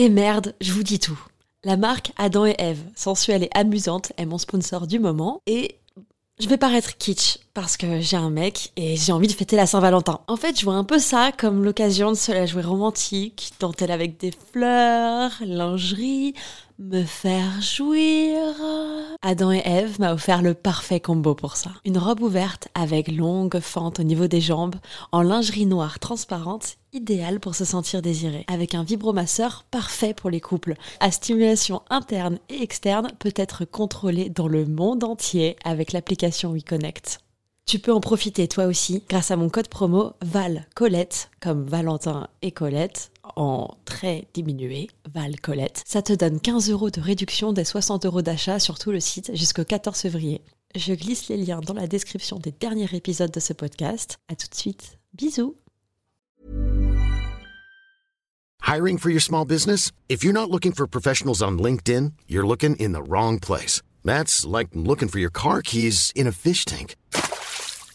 Et merde, je vous dis tout. La marque Adam et Eve, sensuelle et amusante, est mon sponsor du moment et je vais paraître kitsch parce que j'ai un mec et j'ai envie de fêter la Saint-Valentin. En fait, je vois un peu ça comme l'occasion de se la jouer romantique, dentelle avec des fleurs, lingerie, me faire jouir. Adam et Eve m'a offert le parfait combo pour ça. Une robe ouverte avec longue fente au niveau des jambes, en lingerie noire transparente, idéale pour se sentir désiré. Avec un vibromasseur parfait pour les couples. À stimulation interne et externe peut être contrôlée dans le monde entier avec l'application WeConnect. Tu peux en profiter toi aussi grâce à mon code promo Val Colette, comme Valentin et Colette, en très diminué, Val Colette. Ça te donne 15 euros de réduction des 60 euros d'achat sur tout le site jusqu'au 14 février. Je glisse les liens dans la description des derniers épisodes de ce podcast. À tout de suite. Bisous. Hiring for your small business? If you're not looking for professionals on LinkedIn, you're looking in the wrong place. That's like looking for your car keys in a fish tank.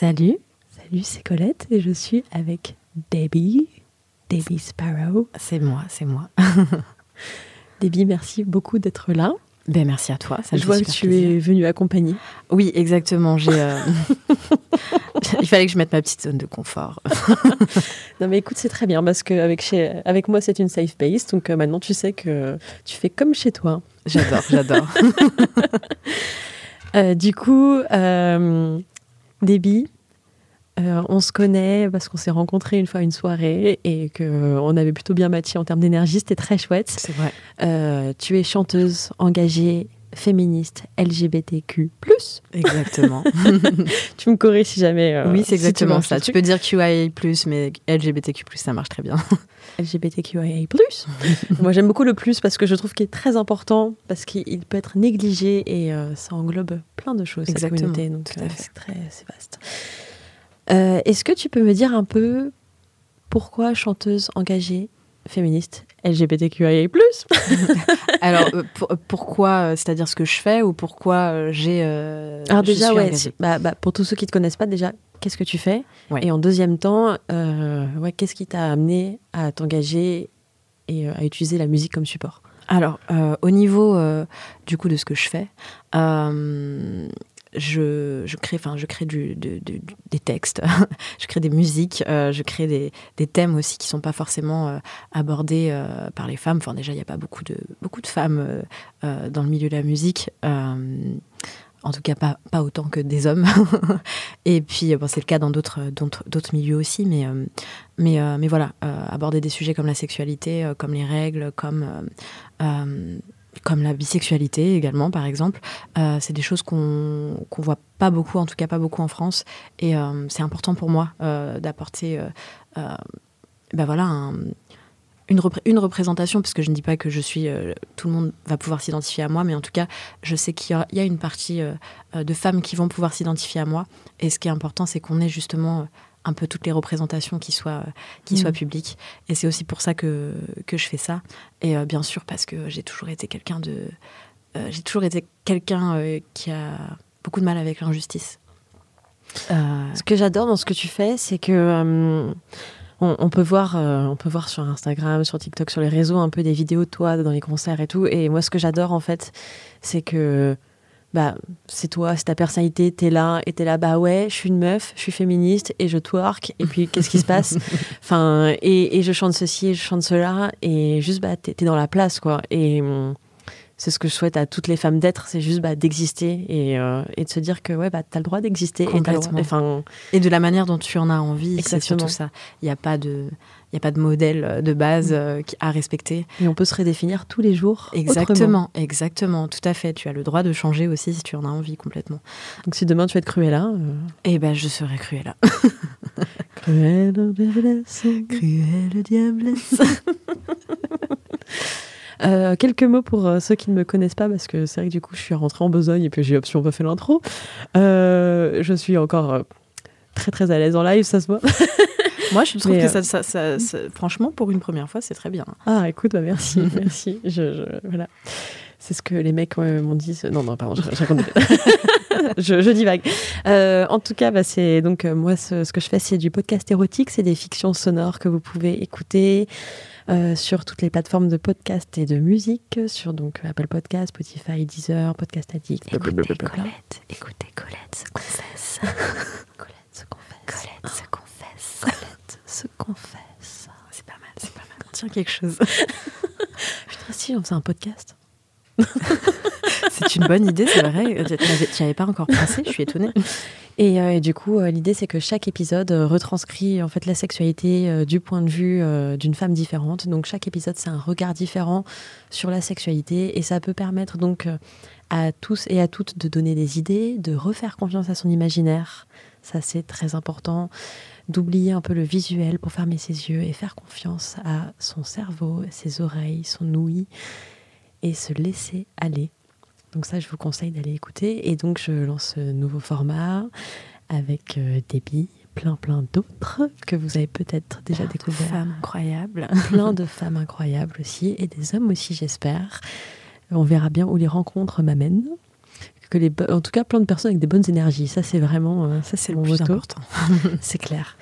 Salut, salut, c'est Colette et je suis avec Debbie, Debbie Sparrow. c'est moi, c'est moi. Debbie, merci beaucoup d'être là. Ben merci à toi. Ça je vois que tu plaisir. es venue accompagner. Oui, exactement. J'ai. euh, Il fallait que je mette ma petite zone de confort. Non mais écoute, c'est très bien parce que avec, chez, avec moi c'est une safe base, donc euh, maintenant tu sais que tu fais comme chez toi. J'adore, j'adore. Euh, du coup, Debbie, euh, on se connaît parce qu'on s'est rencontrés une fois à une soirée et qu'on avait plutôt bien matché en termes d'énergie, c'était très chouette. C'est vrai. Euh, tu es chanteuse, engagée, féministe, LGBTQ+. Exactement. Tu me corriges si jamais... euh, oui, c'est exactement ça. Tu peux dire QIA+, mais LGBTQ+, ça marche très bien. LGBTQIA+. Moi, j'aime beaucoup le plus parce que je trouve qu'il est très important parce qu'il peut être négligé et euh, ça englobe plein de choses, Exactement, cette communauté. Donc, euh, c'est très c'est vaste. Euh, Est-ce que tu peux me dire un peu pourquoi chanteuse engagée, féministe, LGBTQIA+. Alors, euh, pour- pourquoi, euh, c'est-à-dire ce que je fais ou pourquoi euh, j'ai. euh, Alors je déjà, suis ouais, bah, bah, pour tous ceux qui te connaissent pas, déjà, qu'est-ce que tu fais? Ouais. Et en deuxième temps, euh, ouais, qu'est-ce qui t'a amené à t'engager et euh, à utiliser la musique comme support? Alors, euh, au niveau euh, du coup de ce que je fais, euh, je, je crée, enfin, je crée des textes, je crée des musiques, euh, je crée des, des thèmes aussi qui sont pas forcément euh, abordés euh, par les femmes. Enfin, déjà, il n'y a pas beaucoup de beaucoup de femmes dans le milieu de la musique. en tout cas, pas, pas autant que des hommes. Et puis, bon, c'est le cas dans d'autres d'autres milieux aussi, mais, mais, mais voilà, aborder des sujets comme la sexualité, comme les règles, comme, comme la bisexualité également, par exemple, euh, c'est des choses qu'on qu'on voit pas beaucoup, en tout cas pas beaucoup en France. Et euh, c'est important pour moi euh, d'apporter ben voilà, un- une, une représentation, parce que je ne dis pas que je suis. tout le monde va pouvoir s'identifier à moi, mais en tout cas, je sais qu'il y, y a une partie de femmes qui vont pouvoir s'identifier à moi. Et ce qui est important, c'est qu'on ait justement un peu toutes les représentations qui soient, qui Mm. soient publiques. Et c'est aussi pour ça que, que je fais ça. Et euh, bien sûr, parce que j'ai toujours été quelqu'un de. euh, j'ai toujours été quelqu'un euh, qui a beaucoup de mal avec l'injustice. Ce que j'adore dans ce que tu fais, c'est que on, on peut voir, euh, on peut voir sur Instagram, sur TikTok, sur les réseaux un peu des vidéos de toi dans les concerts et tout. Et moi, ce que j'adore en fait, c'est que bah c'est toi, c'est ta personnalité, t'es là et t'es là. Bah ouais, je suis une meuf, je suis féministe et je twerk. Et puis qu'est-ce qui se passe Enfin, et, et je chante ceci et je chante cela et juste bah t'es dans la place quoi. Et hum, c'est ce que je souhaite à toutes les femmes d'être, c'est juste bah, d'exister et, euh, et, de se dire que ouais, bah, tu as le droit d'exister. Et, et de la manière dont tu en as envie, c'est surtout ça. Il n'y a pas de... Il n'y a pas de modèle euh, de base mm. euh, à respecter. Et on peut se redéfinir tous les jours. Exactement, exactement, tout à fait. Tu as le droit de changer aussi si tu en as envie complètement. Donc si demain tu être Cruella, euh... eh ben je serai Cruella. cruelle diablesse, cruelle diablesse. Euh, quelques mots pour euh, ceux qui ne me connaissent pas, parce que c'est vrai que du coup, je suis rentrée en besogne et puis j'ai option refait l'intro. Euh, je suis encore très très à l'aise en live, ça se voit. Moi, je trouve que ça, ça, ça, franchement, pour une première fois, c'est très bien. Ah, écoute, bah, merci, merci. Je, voilà. C'est ce que les mecs m'ont dit. Non, non, pardon, je, je, je divague. en tout cas, bah, c'est donc moi, ce, ce, que je fais, c'est du podcast érotique, c'est des fictions sonores que vous pouvez écouter. Euh, sur toutes les plateformes de podcast et de musique, sur donc Apple Podcast, Spotify, Deezer, Podcast Addict. Écoutez Colette, écoutez Colette se confesse. Colette se confesse. Colette se confesse. Colette se confesse. C'est pas mal, c'est pas mal. Tiens quelque chose. Putain, si, on faisait un podcast. c'est une bonne idée, c'est vrai. Tu n'y avais pas encore pensé, je suis étonnée. Euh, et, du coup, euh, l'idée, c'est que chaque épisode euh, retranscrit en fait la sexualité du point de vue d'une femme différente. Donc chaque épisode, c'est un regard différent sur la sexualité, et ça peut permettre donc à tous et à toutes de donner des idées, de refaire confiance à son imaginaire. Ça, c'est très important. D'oublier un peu le visuel pour fermer ses yeux et faire confiance à son cerveau, ses oreilles, son ouïe et se laisser aller. Donc ça, je vous conseille d'aller écouter. Et donc, je lance ce nouveau format avec euh, des billes, plein plein d'autres que vous avez peut-être déjà découvert. Femmes incroyables. plein de femmes incroyables aussi, et des hommes aussi, j'espère. On verra bien où les rencontres m'amènent. Que les, en tout cas, plein de personnes avec des bonnes énergies. Ça, c'est vraiment, euh, ça, c'est le plus important. c'est clair.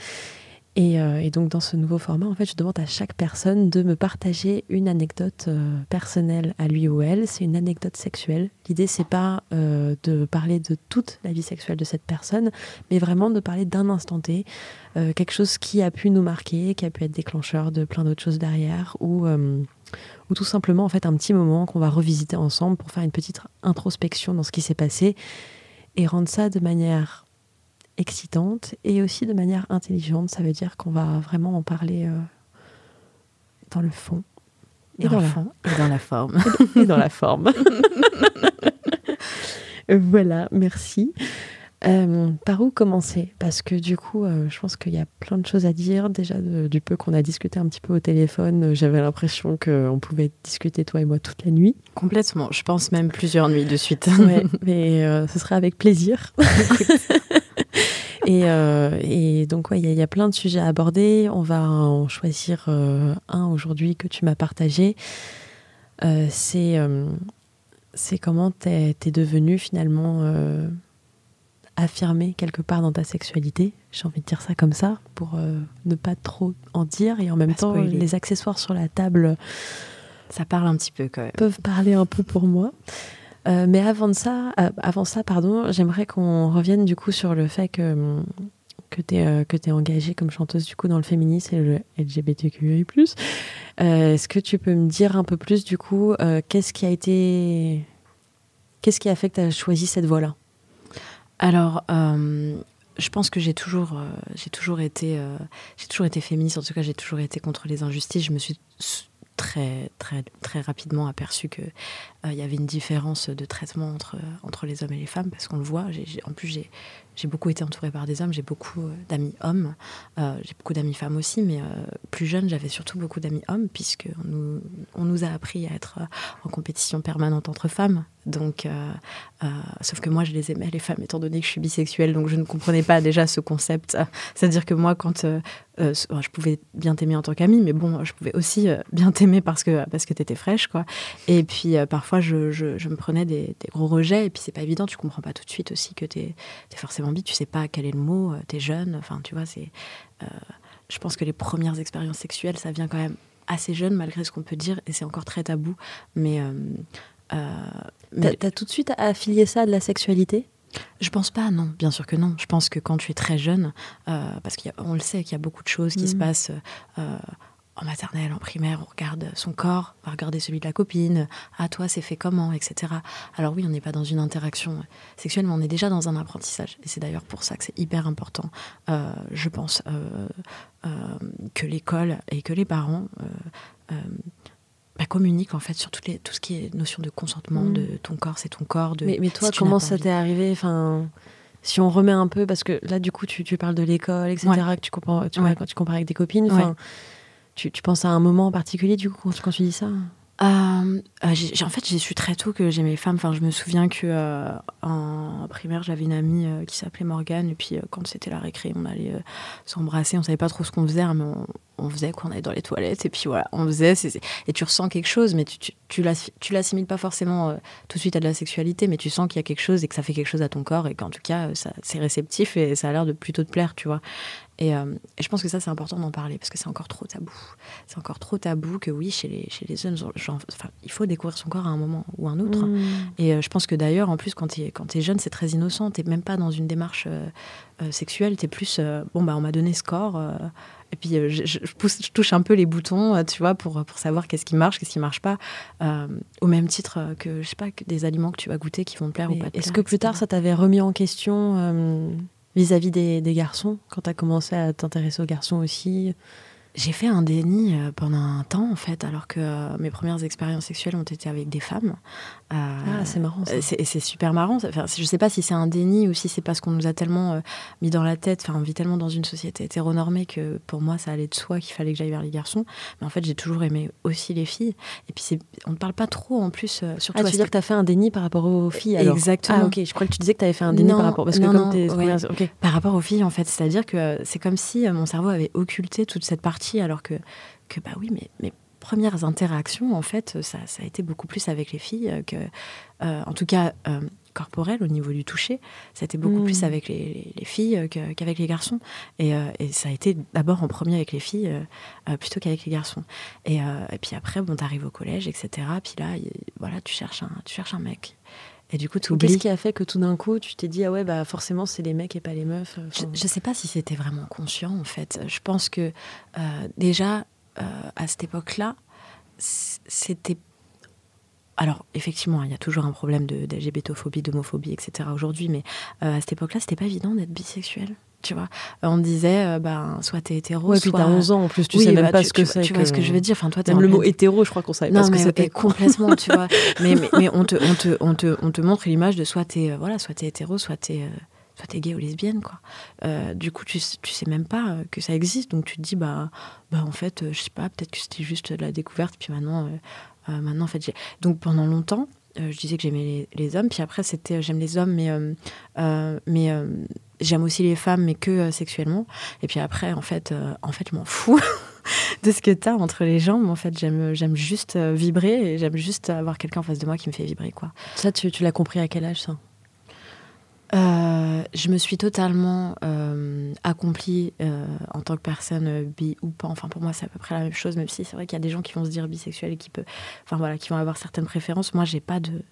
Euh, et, donc dans ce nouveau format, en fait, je demande à chaque personne de me partager une anecdote euh, personnelle à lui ou elle. C'est une anecdote sexuelle. L'idée, c'est pas euh, de parler de toute la vie sexuelle de cette personne, mais vraiment de parler d'un instant T, quelque chose qui a pu nous marquer, qui a pu être déclencheur de plein d'autres choses derrière, ou ou tout simplement en fait un petit moment qu'on va revisiter ensemble pour faire une petite introspection dans ce qui s'est passé et rendre ça de manière excitante et aussi de manière intelligente. Ça veut dire qu'on va vraiment en parler euh, dans le fond. Et dans, le fond. Et dans la forme. et dans la forme. voilà, merci. Euh, par où commencer? Parce que du coup, euh, je pense qu'il y a plein de choses à dire. Déjà, du peu qu'on a discuté un petit peu au téléphone, j'avais l'impression qu'on pouvait discuter, toi et moi, toute la nuit. Complètement. Je pense même plusieurs nuits de suite. mais ce serait avec plaisir. Euh, et, donc, il y, a plein de sujets à aborder. On va en choisir euh, un aujourd'hui que tu m'as partagé. Euh, c'est comment tu es, devenu finalement affirmé quelque part dans ta sexualité. J'ai envie de dire ça comme ça pour ne pas trop en dire. Et en même temps, les accessoires sur la table. Ça parle un petit peu quand même. Peuvent parler un peu pour moi. Euh, mais avant, de ça, euh, avant ça, pardon, j'aimerais qu'on revienne du coup sur le fait que, que tu es, euh, es engagée comme chanteuse du coup dans le féminisme et le LGBTQI+. Est-ce que tu peux me dire un peu plus du coup qu'est-ce qui a été... Qu'est-ce qui a fait que tu as choisi cette voie-là? Alors, je pense que j'ai toujours, j'ai toujours été, j'ai toujours été féministe. En tout cas, j'ai toujours été contre les injustices. Je me suis très, très, très rapidement aperçu qu'il euh, y avait une différence de traitement entre, entre les hommes et les femmes, parce qu'on le voit. en plus, j'ai j'ai beaucoup été entourée par des hommes, j'ai beaucoup euh, d'amis hommes, euh, j'ai beaucoup d'amis femmes aussi, mais euh, plus jeune, j'avais surtout beaucoup d'amis hommes, puisque on nous, on nous, a appris à être en compétition permanente entre femmes. Donc, sauf que moi, je les aimais, les femmes, étant donné que je suis bisexuelle, donc je ne comprenais pas déjà ce concept. C'est-à-dire que moi, quand je pouvais bien t'aimer en tant qu'amie, mais bon, je pouvais aussi bien t'aimer parce que, parce que tu étais fraîche, quoi. Et puis, parfois, je, je, me prenais des, gros rejets, et puis c'est pas évident, tu comprends pas tout de suite aussi que tu es, es tu sais pas quel est le mot, euh, tu es jeune, enfin tu vois, c'est. Euh, je pense que les premières expériences sexuelles, ça vient quand même assez jeune, malgré ce qu'on peut dire, et c'est encore très tabou. Mais. Euh, T'as tout de suite affilié ça à de la sexualité? Je pense pas, non, bien sûr que non. Je pense que quand tu es très jeune, parce qu'on le sait qu'il y a beaucoup de choses qui se mmh. passent en maternelle, en primaire, on regarde son corps, on va regarder celui de la copine, ah toi c'est fait comment, etc. Alors oui, on n'est pas dans une interaction sexuelle, mais on est déjà dans un apprentissage. Et c'est d'ailleurs pour ça que c'est hyper important, euh, je pense, euh, euh, que l'école et que les parents bah, communiquent en fait sur toutes les, tout ce qui est notion de consentement, mm. de ton corps, c'est ton corps. De, mais, toi, comment ça t'est arrivé enfin, si on remet un peu, parce que là, du coup, tu, tu parles de l'école, etc., que tu compares, tu, quand tu compares avec des copines. Tu, penses à un moment en particulier, du coup, quand, tu dis ça euh, euh en fait, j'ai su très tôt que j'aimais les femmes. Enfin, je me souviens que euh, en primaire, j'avais une amie euh, qui s'appelait Morgane. Et puis, quand c'était la récré, on allait s'embrasser. On savait pas trop ce qu'on faisait, mais on, on faisait qu'on allait dans les toilettes. Et puis voilà, on faisait. Et tu ressens quelque chose, mais tu, tu, tu l'assimiles pas forcément tout de suite à de la sexualité, mais tu sens qu'il y a quelque chose et que ça fait quelque chose à ton corps et qu'en tout cas, c'est réceptif et ça a l'air de plutôt te plaire, tu vois. Euh, et, je pense que ça, c'est important d'en parler parce que c'est encore trop tabou. C'est encore trop tabou que oui, chez les, chez les jeunes, enfin, il faut découvrir son corps à un moment ou un autre. Mmh. Et euh, je pense que d'ailleurs, en plus, quand tu es, jeune, c'est très innocent. Tu même pas dans une démarche euh, sexuelle. Tu es plus, bon, bah, on m'a donné ce corps. et puis, je, je, je, touche un peu les boutons, tu vois, pour, pour savoir qu'est-ce qui marche, qu'est-ce qui marche pas. au même titre que, je sais pas, que des aliments que tu vas goûter qui vont te plaire ou pas. Est-ce que plus tard, ça t'avait remis en question vis-à-vis des, garçons, quand tu as commencé à t'intéresser aux garçons aussi j'ai fait un déni euh, pendant un temps, en fait, alors que euh, mes premières expériences sexuelles ont été avec des femmes. Euh, ah, c'est marrant. C'est super marrant. Enfin, je sais pas si c'est un déni ou si c'est parce qu'on nous a tellement mis dans la tête, enfin, on vit tellement dans une société hétéronormée que pour moi, ça allait de soi qu'il fallait que j'aille vers les garçons. Mais en fait, j'ai toujours aimé aussi les filles. Et puis, on ne parle pas trop, en plus, surtout. Ah, tu veux dire que tu as fait un déni par rapport aux filles alors? Exactement. Ah, ok. Je crois que tu disais que tu avais fait un déni par rapport. Parce que non, Par rapport aux filles, en fait. C'est-à-dire que c'est comme si mon cerveau avait occulté toute cette partie alors que, que bah oui, mais mes premières interactions, en fait, ça, ça a été beaucoup plus avec les filles que, euh, en tout cas, euh, corporel au niveau du toucher, ça a été beaucoup plus hmm. avec les, les, filles qu'avec les garçons. Et, euh, et, ça a été d'abord en premier avec les filles plutôt qu'avec les garçons. Et, et, puis après, bon, t'arrives au collège, etc. Puis là, voilà, tu cherches un, tu cherches un mec. Et du coup, Qu'est-ce qui a fait que tout d'un coup, tu t'es dit, ah ouais, bah forcément, c'est les mecs et pas les meufs Je ne sais pas si c'était vraiment conscient, en fait. Je pense que euh, déjà, euh, à cette époque-là, c'était. Alors, effectivement, il y a toujours un problème d'LGBTophobie, d'homophobie, etc. aujourd'hui, mais euh, à cette époque-là, c'était pas évident d'être bisexuel tu vois. On disait euh, ben soit t'es hétéro ouais, soit puis t'as 11 ans en plus tu sais même bah, pas ce que c'est tu vois ce que je veux dire. Enfin toi même le mot hétéro je crois qu'on savait non, pas ce que c'était. complètement tu vois. Mais, mais, mais, on, te, on, te, on, te, on te montre l'image de soit t'es euh, voilà soit t'es hétéro soit t'es euh, soit t'es gay ou lesbienne quoi. Euh, du coup tu, tu sais même pas que ça existe. Donc tu te dis bah bah en fait je sais pas peut-être que c'était juste de la découverte puis maintenant maintenant en fait j'ai donc pendant longtemps je disais que j'aimais les, les, hommes puis après c'était j'aime les hommes mais mais j'aime aussi les femmes, mais que euh, sexuellement. Et puis après, en fait, euh, en fait, je m'en fous de ce que tu as entre les jambes. En fait, j'aime, j'aime juste euh, vibrer et j'aime juste avoir quelqu'un en face de moi qui me fait vibrer, quoi. Ça, tu, tu l'as compris à quel âge, ça? Je me suis totalement accomplie en tant que personne bi ou pas. Enfin, pour moi, c'est à peu près la même chose, même si c'est vrai qu'il y a des gens qui vont se dire bisexuels et qui, peut, enfin, voilà, qui vont avoir certaines préférences. Moi, j'ai pas de,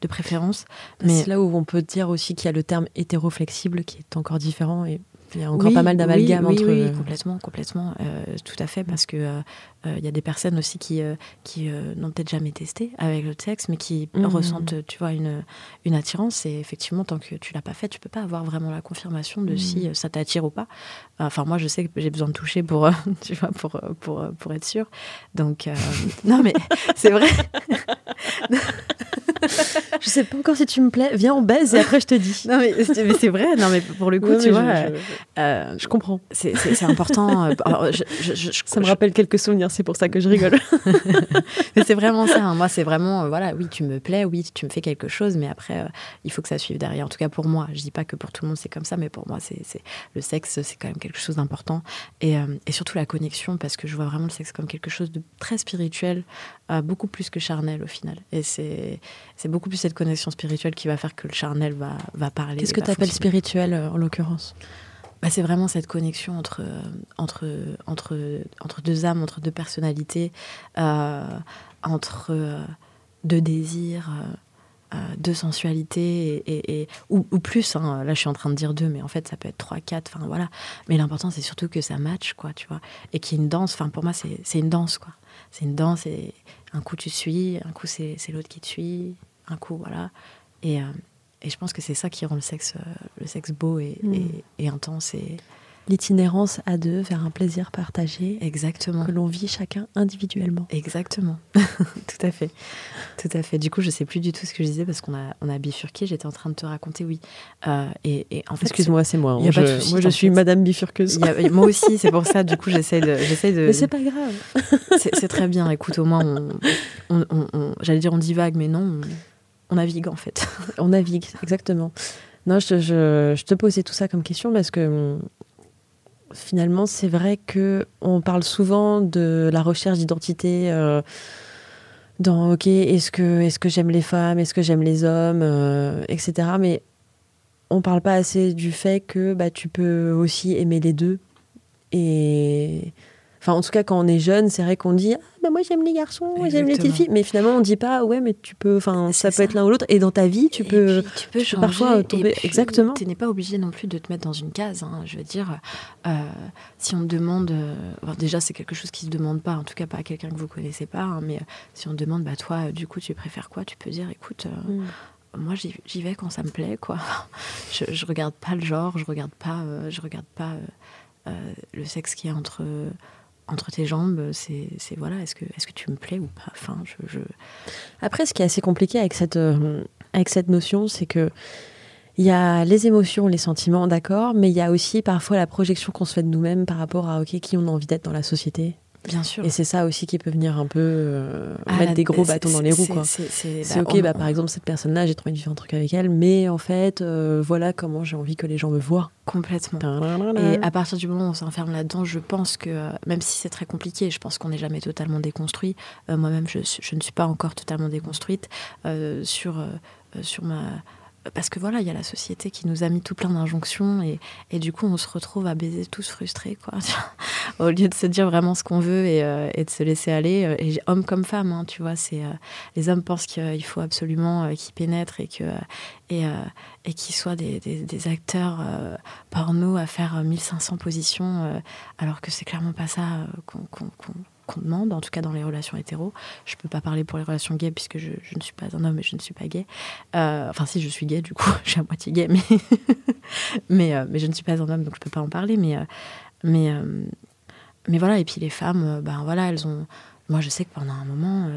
de préférence. Mais c'est là où on peut dire aussi qu'il y a le terme hétéroflexible qui est encore différent et il y a encore pas mal d'amalgame oui, entre. Oui, complètement, complètement, euh, tout à fait, parce que euh, euh, il y a des personnes aussi qui qui n'ont peut-être jamais testé avec le sexe, mais qui mmh. ressentent, tu vois, une une attirance. Et effectivement, tant que tu l'as pas fait, tu peux pas avoir vraiment la confirmation de si ça t'attire ou pas. Enfin, moi, je sais que j'ai besoin de toucher pour, tu vois, pour pour pour être sûr. Donc, non, mais c'est vrai. je sais pas encore si tu me plais. Viens, on baise et après je te dis. non, mais, c'est vrai. Non, mais pour le coup, tu vois. Je, euh, je, comprends. C'est important. Euh, ça me rappelle quelques souvenirs, c'est pour ça que je rigole. mais c'est vraiment ça. Hein. Moi, c'est vraiment, euh, voilà, oui, tu me plais, oui, tu me fais quelque chose, mais après, il faut que ça suive derrière. En tout cas, pour moi. Je dis pas que pour tout le monde, c'est comme ça, mais pour moi, c'est le sexe, c'est quand même quelque chose d'important. Et, et, surtout la connexion, parce que je vois vraiment le sexe comme quelque chose de très spirituel, beaucoup plus que charnel au final. Et c'est beaucoup plus cette connexion spirituelle qui va faire que le charnel va, va parler. Qu'est-ce que tu appelles spirituel en l'occurrence? Bah, c'est vraiment cette connexion entre, entre, entre, entre deux âmes, entre deux personnalités, euh, entre euh, deux désirs, deux sensualités et, ou, plus. Hein. Là, je suis en train de dire deux, mais en fait, ça peut être trois, quatre. Enfin voilà. Mais l'important, c'est surtout que ça match, quoi, tu vois, et qu'il y ait une danse. Enfin, pour moi, c'est une danse, quoi. C'est une danse et un coup tu suis, un coup c'est l'autre qui te suit, un coup voilà. Et, et je pense que c'est ça qui rend le sexe, le sexe beau et, mm. et intense et l'itinérance à deux vers un plaisir partagé. Exactement. Que l'on vit chacun individuellement. Exactement. tout à fait. Tout à fait. Du coup, je sais plus du tout ce que je disais parce qu'on a, on a bifurqué. J'étais en train de te raconter, oui. Euh, et, en fait, Excuse-moi, c'est moi. Hein. moi, je suis Madame bifurqueuse. moi aussi, c'est pour ça. Du coup, j'essaie de, j'essaie de. Mais c'est pas grave. c'est, très bien. Écoute, au moins, on, j'allais dire on divague, mais non, on, navigue en fait. on navigue, exactement. Non, je, je, je, te posais tout ça comme question parce que finalement, c'est vrai que on parle souvent de la recherche d'identité euh, dans OK, est-ce que est-ce que j'aime les femmes, est-ce que j'aime les hommes, euh, etc. Mais on parle pas assez du fait que bah, tu peux aussi aimer les deux et Enfin, en tout cas, quand on est jeune, c'est vrai qu'on dit ah, bah, moi j'aime les garçons, j'aime les petites filles. Mais finalement, on dit pas ouais, mais tu peux. Enfin, ça, peut être l'un ou l'autre. Et dans ta vie, tu peux, tu peux, parfois tomber. Exactement. Tu n'es pas obligé non plus de te mettre dans une case. Hein. Je veux dire, euh, si on te demande. Euh, déjà, c'est quelque chose qui se demande pas, en tout cas pas à quelqu'un que vous connaissez pas. Hein, mais euh, si on te demande, bah toi, du coup, tu préfères quoi? Tu peux dire écoute. Mm. moi j'y vais quand ça me plaît quoi je, je regarde pas le genre je regarde pas je regarde pas le sexe qui est entre entre tes jambes, c'est voilà, est-ce que, est que tu me plais ou pas? Je, Après, ce qui est assez compliqué avec cette, euh, avec cette notion, c'est que il y a les émotions, les sentiments, d'accord, mais il y a aussi parfois la projection qu'on se fait de nous-mêmes par rapport à ok qui on a envie d'être dans la société. Bien sûr. Et c'est ça aussi qui peut venir un peu euh, ah, mettre des gros bâtons dans les roues. C'est bah, ok, bah, par exemple, cette personne-là, j'ai trouvé différents trucs avec elle, mais en fait, euh, voilà comment j'ai envie que les gens me voient. Complètement. Et à partir du moment où on s'enferme là-dedans, je pense que, euh, même si c'est très compliqué, je pense qu'on n'est jamais totalement déconstruit. Moi-même, je, je, ne suis pas encore totalement déconstruite sur, sur ma parce que voilà, il y a la société qui nous a mis tout plein d'injonctions et, du coup, on se retrouve à baiser tous frustrés, quoi. Au lieu de se dire vraiment ce qu'on veut et, euh, de se laisser aller, euh, et homme comme femme, hein, tu vois, c'est euh, les hommes pensent qu'il faut absolument qu'ils pénètrent et que et qu'ils soient des, des, des acteurs porno à faire 1500 positions, alors que c'est clairement pas ça qu'on qu'on demande, en tout cas dans les relations hétéros. Je peux pas parler pour les relations gays puisque je, ne suis pas un homme et je ne suis pas gay. Euh, enfin, si je suis gay, du coup, je suis à moitié gay, mais mais, euh, mais je ne suis pas un homme donc je peux pas en parler. Mais euh, mais mais voilà. Et puis les femmes, ben voilà, elles ont. Moi, je sais que pendant un moment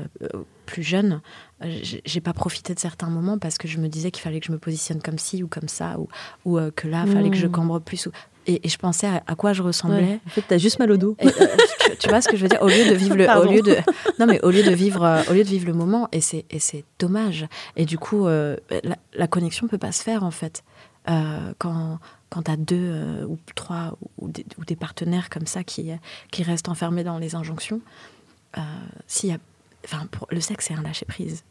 plus jeune, j'ai pas profité de certains moments parce que je me disais qu'il fallait que je me positionne comme ci ou comme ça, ou, ou que là, il fallait que je mmh. cambre plus. Ou, et, je pensais à, quoi je ressemblais. En fait, t'as juste mal au dos. Euh, tu, vois ce que je veux dire? Au lieu de vivre le, au lieu de, non mais au lieu de vivre, euh, au lieu de vivre le moment, et c'est et c'est dommage. Et du coup, euh, la, la, connexion peut pas se faire en fait quand quand t'as deux ou trois ou des, ou des, partenaires comme ça qui qui restent enfermés dans les injonctions. s'il y a, enfin, pour, le sexe c'est un lâcher prise.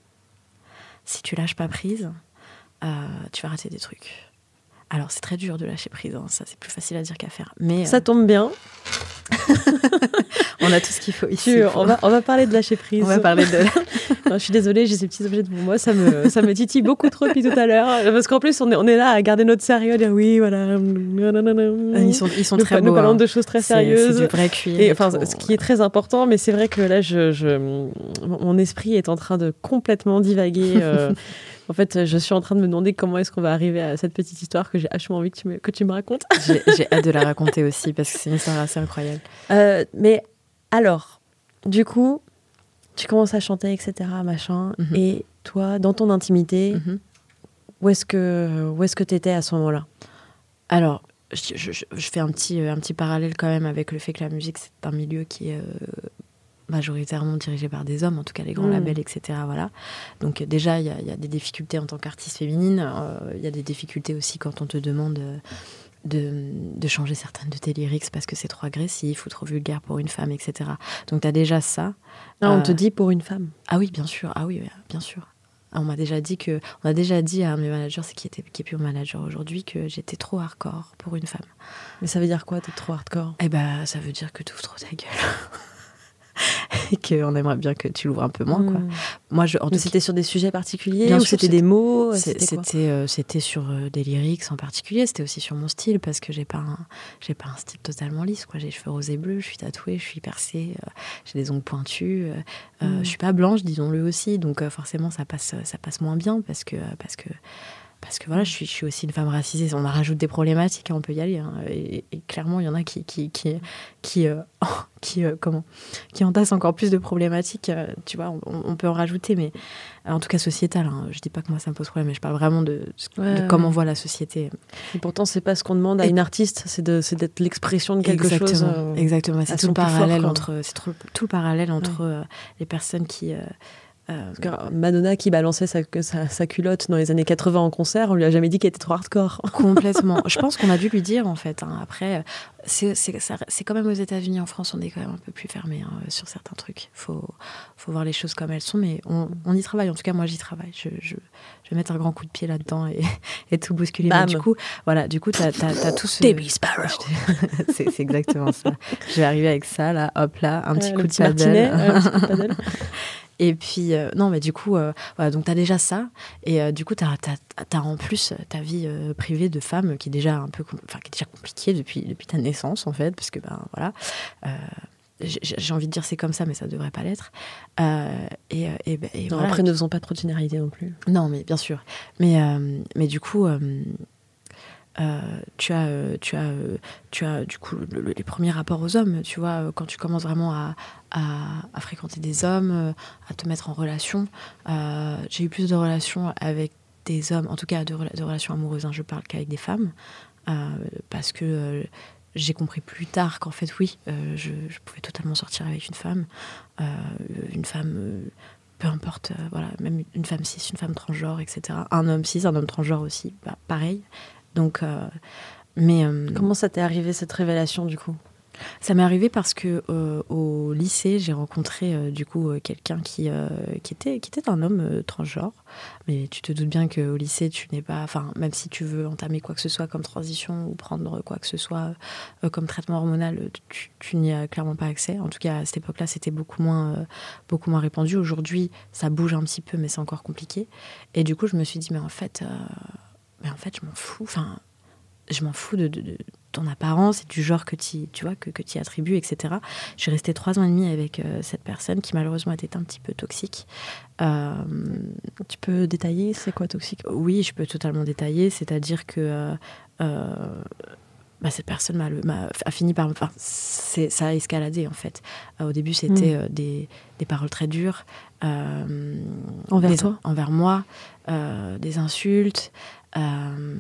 Si tu lâches pas prise, tu vas rater des trucs. Alors c'est très dur de lâcher prise, hein. ça c'est plus facile à dire qu'à faire. Mais ça euh, tombe bien. on a tout ce qu'il faut ici. On, va, on va parler de lâcher prise. On va parler de. je suis désolée, j'ai ces petits objets devant moi, ça me, ça me titille beaucoup trop depuis tout à l'heure. Parce qu'en plus, on est, on est là à garder notre sérieux, à dire oui, voilà. Ils sont, ils sont très beaux. Nous parlons hein. de choses très sérieuses. C'est du vrai cuir. Et, enfin, ce qui est très important, mais c'est vrai que là, je, je, mon esprit est en train de complètement divaguer. Euh, en fait, je suis en train de me demander comment est-ce qu'on va arriver à cette petite histoire que j'ai vachement envie que tu me, que tu me racontes. J'ai hâte de la raconter aussi parce que c'est une histoire assez incroyable. Euh, mais alors, du coup, tu commences à chanter, etc., machin, mhm. et toi, dans ton intimité, mhm. où est-ce que où est-ce que tu étais à ce moment-là? Alors, je, je, fais un petit, un petit parallèle quand même avec le fait que la musique, c'est un milieu qui est euh, majoritairement dirigé par des hommes, en tout cas les grands mm. labels, etc. Voilà. Donc déjà, il y, a des difficultés en tant qu'artiste féminine. Euh, il y a des difficultés aussi quand on te demande euh, de, changer certaines de tes lyrics parce que c'est trop agressif ou trop vulgaire pour une femme, etc. Donc tu as déjà ça. Ah, on te euh, dit pour une femme Ah oui, bien sûr. Ah oui, bien sûr. Ah, on m'a déjà dit que, on a déjà dit à un de mes managers, c'est qui était qui est plus mon manager aujourd'hui, que j'étais trop hardcore pour une femme. Mais ça veut dire quoi, t'es trop hardcore? Eh ben, ça veut dire que tu ouvres trop ta gueule. et qu'on aimerait bien que tu l'ouvres un peu moins. Quoi. Mm. Moi, je, en Mais tout c'était sur des sujets particuliers Bien ou c'était des mots C'est- C'était euh, c'était sur euh, des lyrics en particulier, c'était aussi sur mon style parce que j'ai pas un, j'ai pas un style totalement lisse quoi. J'ai les cheveux rosés bleus, je suis tatouée, je suis percée, euh, j'ai des ongles pointus, euh, euh, Mm. je suis pas blanche disons-le aussi, donc euh, forcément ça passe ça passe moins bien parce que parce que parce que voilà, je suis, je suis aussi une femme racisée. On en rajoute des problématiques, hein, on peut y aller. hein. Et, et clairement, il y en a qui, qui, qui, qui, euh, qui, euh, comment, qui entassent encore plus de problématiques. euh, tu vois, on, on peut en rajouter, mais en tout cas sociétal. hein. Je dis pas que moi ça me pose problème, mais je parle vraiment de, de Ouais, comment ouais. voit la société. Et pourtant, c'est pas ce qu'on demande à une artiste, c'est de- c'est d'être l'expression de quelque Exactement, chose. exactement. C'est tout le parallèle entre, c'est tout le parallèle entre les personnes qui. Que Madonna qui balançait sa, sa, sa culotte dans les années 80 en concert, on lui a jamais dit qu'elle était trop hardcore. Complètement. Je pense qu'on a dû lui dire en fait. hein. Après, c'est quand même aux États-Unis, en France, on est quand même un peu plus fermé hein, sur certains trucs. Faut faut voir les choses comme elles sont, mais on, on y travaille. En tout cas, moi, j'y travaille. Je, je, je vais mettre un grand coup de pied là-dedans et, et tout bousculer. Mais du coup, voilà. Du coup, t'as as, tout ce. Debbie Sparrow. c'est exactement ça. Je vais arriver avec ça là, hop là, un petit coup de petit paddle. un petit coup de paddle. Et puis, euh, non, mais du coup, euh, voilà, donc tu as déjà ça. Et euh, du coup, tu as, en plus ta vie euh, privée de femme qui est déjà un peu enfin, qui est déjà compliquée depuis, depuis ta naissance, en fait, parce que, ben voilà. j'ai envie de dire c'est comme ça, mais ça devrait pas l'être. Et, et, ben, et Non, voilà. Après, ne faisons pas trop de généralité non plus. Non, mais bien sûr. Mais, mais du coup, euh, tu, as, euh, tu, as, euh, tu as du coup le- le- les premiers rapports aux hommes. Tu vois, quand tu commences vraiment à, à, fréquenter des hommes, à te mettre en relation. J'ai eu plus de relations avec des hommes, en tout cas de, rela- de relations amoureuses, hein, je parle qu'avec des femmes, parce que j'ai compris plus tard qu'en fait, oui, je, pouvais totalement sortir avec une femme. Une femme. peu importe, voilà, même une femme cis, une femme transgenre, etc. Un homme cis, un homme transgenre aussi, bah, pareil. Donc, euh, mais euh, Comment ça t'est arrivé cette révélation du coup? Ça m'est arrivé parce que euh, au lycée, j'ai rencontré euh, du coup euh, quelqu'un qui, qui, était, qui était un homme transgenre. Mais tu te doutes bien qu'au lycée, tu n'es pas. Enfin, même si tu veux entamer quoi que ce soit comme transition ou prendre quoi que ce soit comme traitement hormonal, tu, tu n'y as clairement pas accès. En tout cas, à cette époque-là, c'était beaucoup moins, beaucoup moins répandu. Aujourd'hui, ça bouge un petit peu, mais c'est encore compliqué. Et du coup, je me suis dit, mais en fait, mais en fait je m'en fous. Enfin, je m'en fous de, de- de ton apparence et du genre que tu tu vois que, que tu attribues, etc. Je suis restée trois ans et demi avec euh, cette personne qui malheureusement était un petit peu toxique. Euh, Tu peux détailler, c'est quoi toxique? Oui, je peux totalement détailler, c'est-à-dire que euh, bah, cette personne a fini par. Enfin, ça a escaladé en fait. Au début, c'était Mm. des, des paroles très dures. Envers des- toi? Envers moi, des insultes. Euh,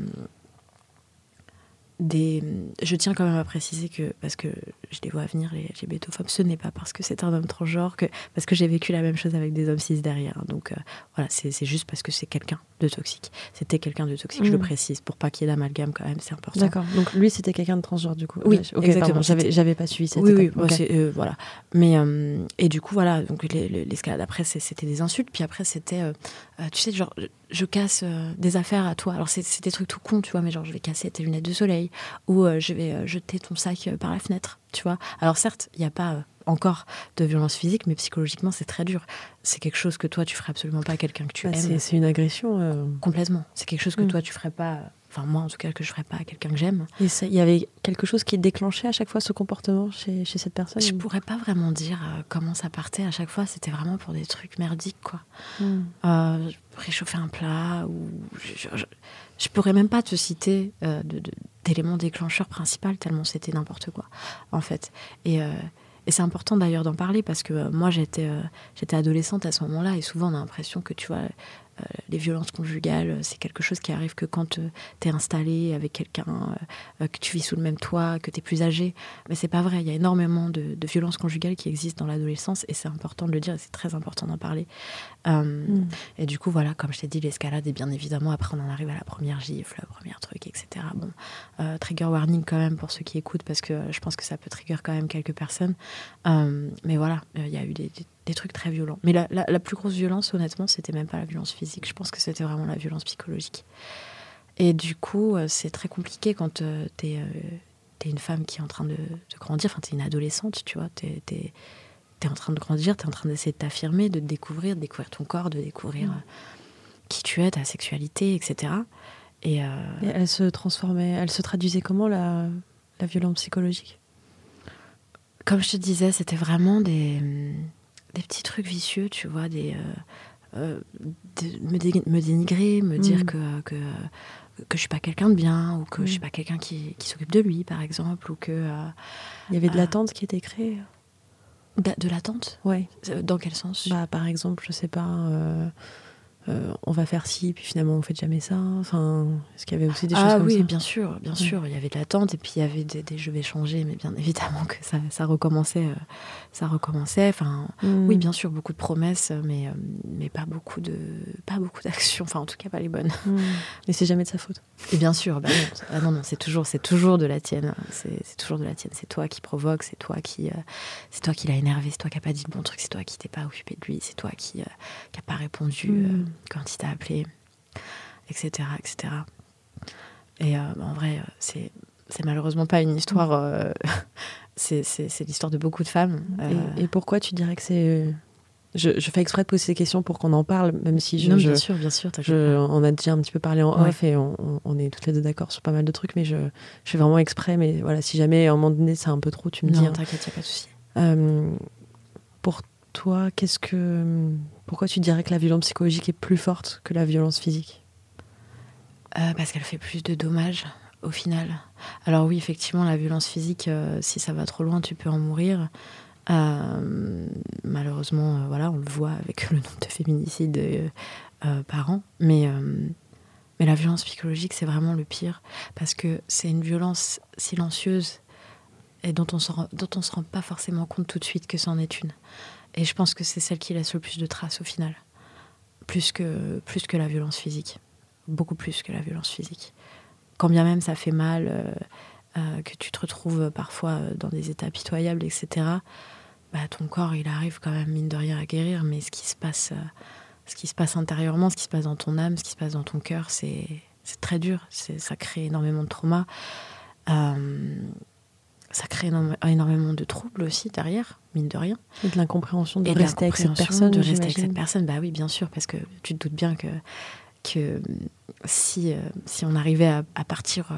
des... Je tiens quand même à préciser que, parce que je les vois venir, les LGBTophobes, ce n'est pas parce que c'est un homme transgenre, que, parce que j'ai vécu la même chose avec des hommes cis derrière. Donc euh, voilà, c'est juste parce que c'est quelqu'un de toxique. C'était quelqu'un de toxique, je le Mhm. précise, pour pas qu'il y ait d'amalgame quand même, c'est important. D'accord. Donc lui, c'était quelqu'un de transgenre du coup. Oui, Ouais, ok, exactement, J'avais, pas suivi cette Oui, oui, étape. euh, voilà. Mais, euh, et du coup, voilà, donc les- les- l'escalade après, c'était des insultes, puis après, c'était, tu sais, genre, je- casse euh, des affaires à toi. Alors, c'est, des trucs tout cons, tu vois, mais genre, je vais casser tes lunettes de soleil, ou euh, je vais euh, jeter ton sac par la fenêtre, tu vois. Alors, certes, il n'y a pas euh, encore de violence physique, mais psychologiquement, c'est très dur. C'est quelque chose que toi, tu ferais absolument pas à quelqu'un que tu Bah, aimes. c'est, une agression. euh. Complètement. C'est quelque chose que Mm. toi, tu ferais pas, enfin, moi, en tout cas, que je ferais pas à quelqu'un que j'aime. Il y avait quelque chose qui déclenchait à chaque fois ce comportement chez, chez cette personne Je pourrais pas vraiment dire euh, comment ça partait à chaque fois. C'était vraiment pour des trucs merdiques, quoi. Hmm. Euh, réchauffer un plat ou je, je, je pourrais même pas te citer euh, d'éléments déclencheurs principaux tellement c'était n'importe quoi en fait. Et, euh, et c'est important d'ailleurs d'en parler parce que euh, moi j'étais j'étais adolescente à ce moment-là et souvent on a l'impression que tu vois les violences conjugales euh, c'est quelque chose qui arrive que quand tu es installé avec quelqu'un euh, euh, que tu vis sous le même toit que tu es plus âgé mais c'est pas vrai il y a énormément de, de violences conjugales qui existent dans l'adolescence et c'est important de le dire et c'est très important d'en parler Euh, Hmm. et du coup, voilà, comme je t'ai dit, l'escalade, et bien évidemment, après, on en arrive à la première gifle, le premier truc, etc. Bon, euh, trigger warning quand même pour ceux qui écoutent, parce que euh, je pense que ça peut trigger quand même quelques personnes. Euh, mais voilà, euh, il y a eu des, des- des trucs très violents. Mais la, la- la plus grosse violence, honnêtement, c'était même pas la violence physique. Je pense que c'était vraiment la violence psychologique. Et du coup, euh, c'est très compliqué quand euh, t'es euh, t'es une femme qui est en train de, de grandir, enfin, t'es une adolescente, tu vois, t'es. t'es- tu es en train de grandir, tu es en train d'essayer de t'affirmer, de te découvrir, de découvrir ton corps, de découvrir Mm. qui tu es, ta sexualité, etc. Et, euh, Et elle se transformait, elle se traduisait comment la, la violence psychologique? Comme je te disais, c'était vraiment des, des petits trucs vicieux, tu vois, des, euh, euh, de- me, dé- me dénigrer, me dire Mm. que, que, que je suis pas quelqu'un de bien, ou que Mm. je suis pas quelqu'un qui, qui s'occupe de lui, par exemple, ou que... euh, Il y avait de l'attente qui était créée de, de l'attente. Euh, Dans quel sens? Bah, par exemple, je sais pas, euh, on va faire ci, puis finalement, vous faites jamais ça. Enfin, est-ce qu'il y avait aussi des choses ah comme oui, ça? bien sûr, bien sûr. Il y avait de l'attente et puis il y avait des, des je vais changer, mais bien évidemment que ça, ça recommençait, euh, ça recommençait. Enfin, Mm. oui, bien sûr, beaucoup de promesses, mais euh, mais pas beaucoup de pas beaucoup d'actions. Enfin, en tout cas, pas les bonnes. Mm. Mais c'est jamais de sa faute. Et bien sûr, bah non, ah non, non, c'est toujours, c'est toujours de la tienne. C'est c'est toujours de la tienne. C'est toi qui provoque, c'est toi qui, euh, c'est toi qui l'as énervé, c'est toi qui a pas dit le bon truc, c'est toi qui t'es pas occupé de lui, c'est toi qui, euh, qui a pas répondu euh, Mm. quand il t'a appelé, etc., etc. Et euh, en vrai, c'est, c'est malheureusement pas une histoire. euh, c'est, l'histoire de beaucoup de femmes. euh, Et, et pourquoi tu dirais que c'est. Je, je fais exprès de poser ces questions pour qu'on en parle, même si je, non, je- bien sûr, bien sûr. je- on a déjà un petit peu parlé en Ouais. off et on, est toutes les deux d'accord sur pas mal de trucs, mais je, je fais vraiment exprès. Mais voilà, si jamais à un moment donné c'est un peu trop, tu me dis. Non, hein. t'inquiète, a pas de souci. Euh, pour toi, qu'est-ce que. Pourquoi tu dirais que la violence psychologique est plus forte que la violence physique? Euh, parce qu'elle fait plus de dommages au final. Alors oui, effectivement, la violence physique, euh, si ça va trop loin, tu peux en mourir. Euh, malheureusement, euh, voilà, on le voit avec le nombre de féminicides par an. Mais, mais la violence psychologique, c'est vraiment le pire parce que c'est une violence silencieuse et dont on on se rend pas forcément compte tout de suite que c'en est une. Et je pense que c'est celle qui laisse le plus de traces au final, plus que plus que la violence physique beaucoup plus que la violence physique. Quand bien même ça fait mal, euh, euh, que tu te retrouves parfois euh, dans des états pitoyables, etc., bah, ton corps, il arrive quand même, mine de rien, à guérir, mais ce qui se passe, ce qui se passe intérieurement, ce qui se passe dans ton âme, ce qui se passe dans ton cœur, c'est c'est très dur. Ça crée énormément de traumas. Euh, ça crée énormément de troubles aussi derrière, mine de rien Et de l'incompréhension de de rester avec cette personne de rester avec cette personne bah oui bien sûr parce que tu te doutes bien que que si euh, si on arrivait à, partir euh,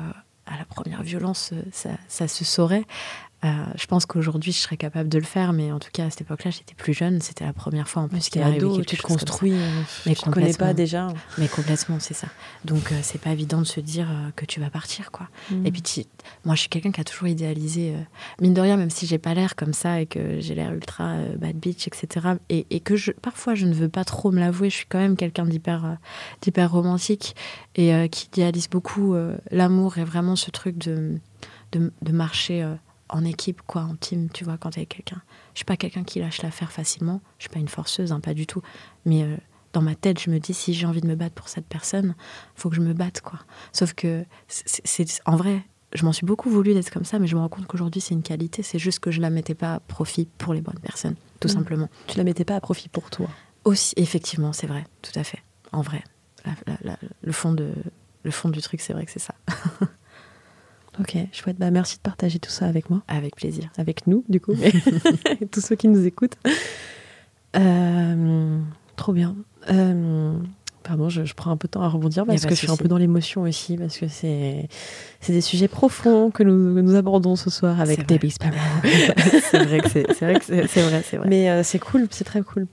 à la première violence euh, ça se saurait Euh, je pense qu'aujourd'hui je serais capable de le faire mais en tout cas à cette époque-là j'étais plus jeune c'était la première fois en plus qu'il arrivait quelque tu te construis, euh, Mais tu te connais pas déjà. mais complètement c'est ça donc euh, c'est pas évident de se dire euh, que tu vas partir quoi Mm. et puis, tu- moi, je suis quelqu'un qui a toujours idéalisé, mine de rien, même si j'ai pas l'air comme ça et que j'ai l'air ultra bad bitch, etc. Et, et que je, parfois, je ne veux pas trop me l'avouer, je suis quand même quelqu'un d'hyper, d'hyper romantique et qui idéalise beaucoup l'amour et vraiment ce truc de, de, de marcher en équipe, quoi, en team, tu vois, quand t'es quelqu'un. Je suis pas quelqu'un qui lâche l'affaire facilement, je suis pas une forceuse, hein, pas du tout. Mais euh, dans ma tête, je me dis, si j'ai envie de me battre pour cette personne, faut que je me batte, quoi. Sauf que, c'est en vrai, je m'en suis beaucoup voulu d'être comme ça, mais je me rends compte qu'aujourd'hui, c'est une qualité. C'est juste que je la mettais pas à profit pour les bonnes personnes, tout Mm. simplement. Tu la mettais pas à profit pour toi. Aussi, effectivement, c'est vrai, tout à fait. En vrai, La- la- la- le, fond de, le fond du truc, c'est vrai que c'est ça. Ok, chouette. Bah, merci de partager tout ça avec moi. Avec plaisir. avec nous, du coup, et tous ceux qui nous écoutent. Euh, trop bien. Euh, pardon, je, je prends un peu de temps à rebondir parce que je suis un peu dans l'émotion aussi, parce que c'est des sujets profonds que nous, que nous abordons ce soir avec. Debbie Sparrow. c'est vrai que c'est vrai, vrai, vrai. Mais euh, c'est cool, c'est très cool.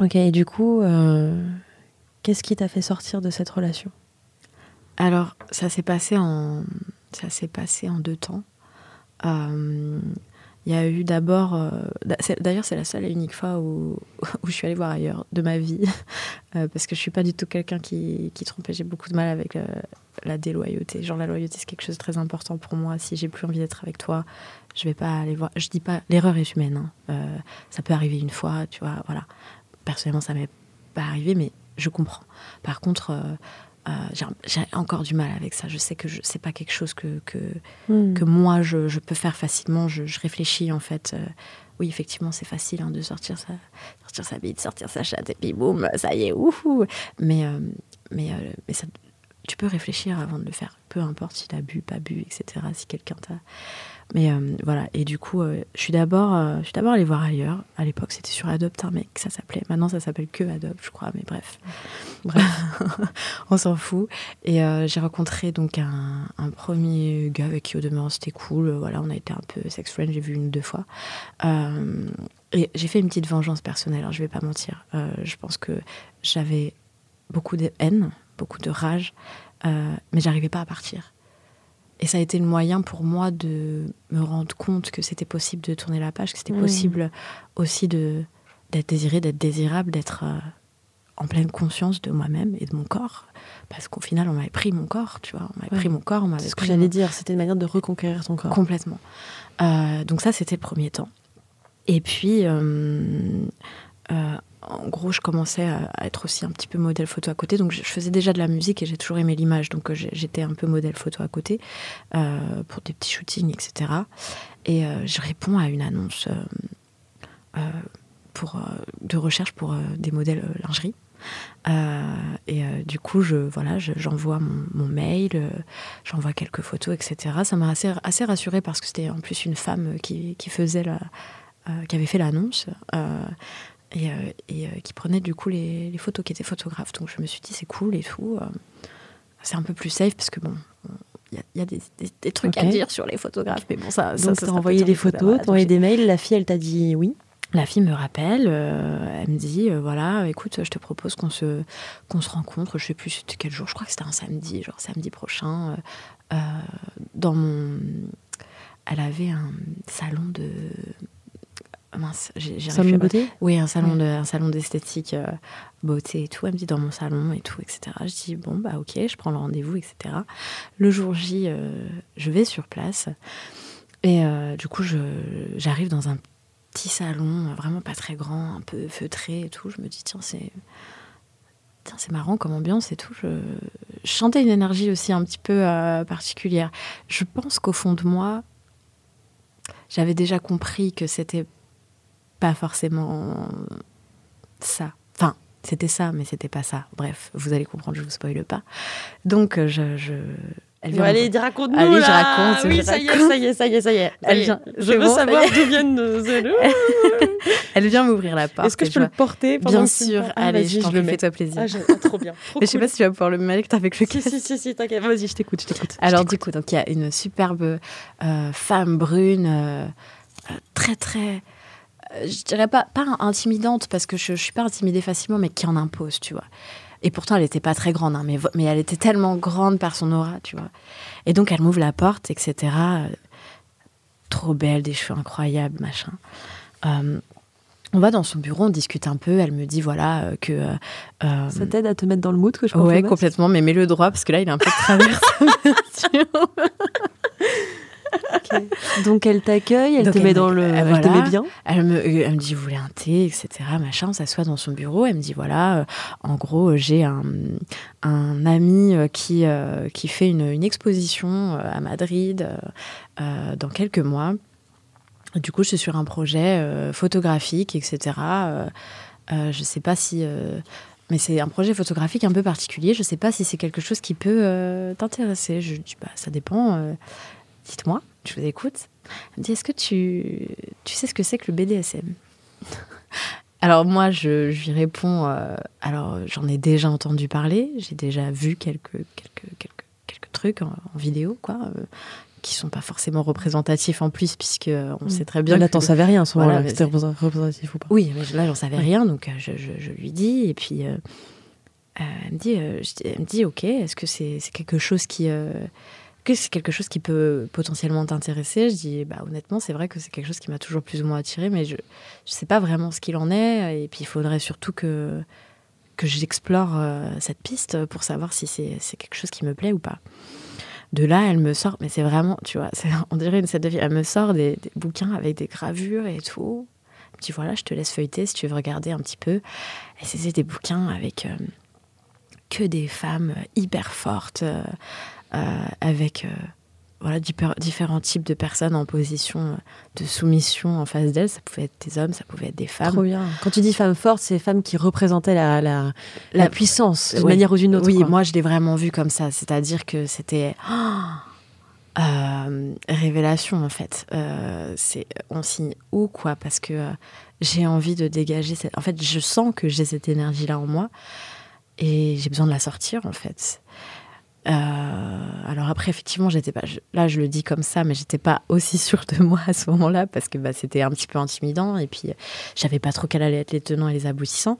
Ok, et du coup, qu'est-ce qui t'a fait sortir de cette relation? Alors, ça s'est passé en, ça s'est passé en deux temps. Euh, Il y a eu d'abord, euh, d'ailleurs, c'est la seule et unique fois où, où je suis allée voir ailleurs de ma vie, Euh, parce que je suis pas du tout quelqu'un qui, qui trompe. et J'ai beaucoup de mal avec euh, la déloyauté. Genre la loyauté, c'est quelque chose de très important pour moi. Si j'ai plus envie d'être avec toi, je vais pas aller voir. Je dis pas, l'erreur est humaine. hein. Euh, ça peut arriver une fois, tu vois. Voilà. Personnellement, ça m'est pas arrivé, mais je comprends. Par contre. Euh, j'ai- encore du mal avec ça. Je sais que je- c'est pas quelque chose que, que, Hmm. que moi je, je peux faire facilement. Je, je réfléchis en fait. Euh, oui, effectivement, c'est facile hein, de sortir sa, sortir sa bite, sortir sa chatte et puis boum, ça y est, ouhou. Mais, euh, mais, mais ça, tu peux réfléchir avant de le faire. Peu importe si tu as bu, pas bu, etc. Si quelqu'un t'a. Mais euh, voilà, et du coup, euh, je suis d'abord euh, je suis d'abord allée voir ailleurs. À l'époque, c'était sur Adobe mec ça s'appelait. Maintenant, ça s'appelle que Adobe, je crois, mais bref. Bref, on s'en fout. Et j'ai rencontré donc un, un, premier gars avec qui, au demeurant, c'était cool. Voilà, on a été un peu sex friend, j'ai vu une ou deux fois. et j'ai fait une petite vengeance personnelle, hein, je vais pas mentir. je pense que j'avais beaucoup de haine, beaucoup de rage, mais j'arrivais pas à partir. Et ça a été le moyen pour moi de me rendre compte que c'était possible de tourner la page, que c'était possible aussi de d'être désiré, d'être désirable, d'être euh, en pleine conscience de moi-même et de mon corps. Parce qu'au final, on m'avait pris mon corps, tu vois. On m'avait pris mon corps, on m'avait C'est ce que j'allais dire, c'était une manière de reconquérir ton corps. Complètement. Euh, donc ça, c'était le premier temps. Et puis, euh, en gros, je commençais à être aussi un petit peu modèle photo à côté. Donc, je faisais déjà de la musique et j'ai toujours aimé l'image. Donc, euh, j'étais un peu modèle photo à côté euh, pour des petits shootings, etc. Et euh, je réponds à une annonce pour, de recherche pour des modèles lingerie. et du coup, je voilà, j'envoie mon, mail, j'envoie quelques photos, etc. Ça m'a assez, assez rassurée parce que c'était en plus une femme qui, faisait qui avait fait l'annonce euh, et euh, qui prenait du coup les, photos, qui était photographe. Donc je me suis dit, c'est cool et tout. Euh, c'est un peu plus safe parce que bon, il y, a, des, trucs à dire sur les photographes. Mais bon, ça. Donc tu as envoyé des photos, tu as envoyé des mails, la fille, elle t'a dit oui? La fille me rappelle, elle me dit voilà, écoute, je te propose qu'on se qu'on se rencontre. Je sais plus c'était quel jour. Je crois que c'était un samedi, genre samedi prochain. dans mon, elle avait un salon de mince, j'ai salon de beauté Oui, un salon de, un salon d'esthétique, euh, beauté et tout. Elle me dit dans mon salon et tout, etc. Je dis bon bah ok, je prends le rendez-vous, etc. Le jour J, euh, je vais sur place et euh, du coup j'arrive dans un petit salon, vraiment pas très grand, un peu feutré et tout. Je me dis tiens c'est c'est marrant comme ambiance et tout. Je, je, chantais une énergie aussi un petit peu particulière. Je pense qu'au fond de moi, j'avais déjà compris que c'était pas forcément ça. Enfin, c'était ça, mais c'était pas ça. Bref, vous allez comprendre, je vous spoile pas. Donc, euh, je. je... Elle vient allez, raconte-nous Allez, je raconte. Oui, ça y est, ça y est, ça y est, ça y est. Elle vient. Je veux savoir d'où viennent nos Elle vient m'ouvrir la porte. Est-ce que je peux le porter Bien sûr. Ah, allez, je t'en fais, fais-toi plaisir. Ah, ah, trop bien. Trop mais je sais pas si tu vas pouvoir le mettre avec le Si, si, si, t'inquiète. Vas-y, je t'écoute, je t'écoute. Alors, du coup, donc il y a une superbe euh, femme brune, euh, très, très je dirais pas, pas intimidante, parce que je, je suis pas intimidée facilement, mais qui en impose, tu vois. Et pourtant, elle était pas très grande, hein, mais, mais elle était tellement grande par son aura, tu vois. Et donc, elle m'ouvre la porte, etc. trop belle, des cheveux incroyables, machin. Euh, on va dans son bureau, on discute un peu. Elle me dit voilà euh, que. Euh, Ça t'aide à te mettre dans le mood que je Ouais, complètement. Mais mets-le droit parce que là, il est un peu travers. Donc elle t'accueille, elle te met dans le, elle te met bien. Elle me, euh, elle me dit vous voulez un thé, etc. Machin, on s'assoit dans son bureau. Elle me dit voilà, euh, en gros j'ai un, un, ami euh, qui qui fait une, une exposition à Madrid dans quelques mois. Du coup, je suis sur un projet photographique, etc. je sais pas si mais c'est un projet photographique un peu particulier. Je ne sais pas si c'est quelque chose qui peut t'intéresser. Je dis, bah, ça dépend. Dites-moi, je vous écoute. Elle me dit Est-ce que tu, tu sais ce que c'est que le BDSM Alors, moi, je, lui réponds euh, Alors, j'en ai déjà entendu parler, j'ai déjà vu quelques, quelques, quelques, quelques trucs en, vidéo, quoi. Euh, qui sont pas forcément représentatifs en plus, puisque on sait très bien. Là, t'en savais rien, ce moment-là, c'était représentatif ou pas. Oui, mais là, j'en savais rien, donc euh, je, je, lui dis, et puis elle, me dit, elle me dit, ok, est-ce que c'est quelque chose qui que c'est quelque chose qui peut potentiellement t'intéresser Je dis, bah, honnêtement, c'est vrai que c'est quelque chose qui m'a toujours plus ou moins attiré, mais je ne sais pas vraiment ce qu'il en est. Et puis, il faudrait surtout que, que j'explore euh, cette piste pour savoir si c'est quelque chose qui me plaît ou pas. De là, elle me sort, mais c'est vraiment, tu vois, on dirait une scène de vie. Elle me sort des, bouquins avec des gravures et tout. Elle me voilà, je te laisse feuilleter si tu veux regarder un petit peu. Et c'est des bouquins avec euh, que des femmes hyper fortes. Euh, avec euh, voilà, différents types de personnes en position euh, de soumission en face d'elles. Ça pouvait être des hommes, ça pouvait être des femmes. Trop bien. Quand tu dis femmes fortes, c'est femmes qui représentaient la, la, la, puissance d'une manière ou d'une autre. Oui, moi je l'ai vraiment vu comme ça. C'est-à-dire que c'était. Euh, révélation en fait. Euh, c'est on signe où quoi? Parce que euh, j'ai envie de dégager. Cette... En fait, je sens que j'ai cette énergie là en moi et j'ai besoin de la sortir en fait. Alors après, effectivement, j'étais pas. Là, je le dis comme ça, mais j'étais pas aussi sûre de moi à ce moment-là parce que bah, c'était un petit peu intimidant et puis j'avais pas trop quels allaient être les tenants et les aboutissants.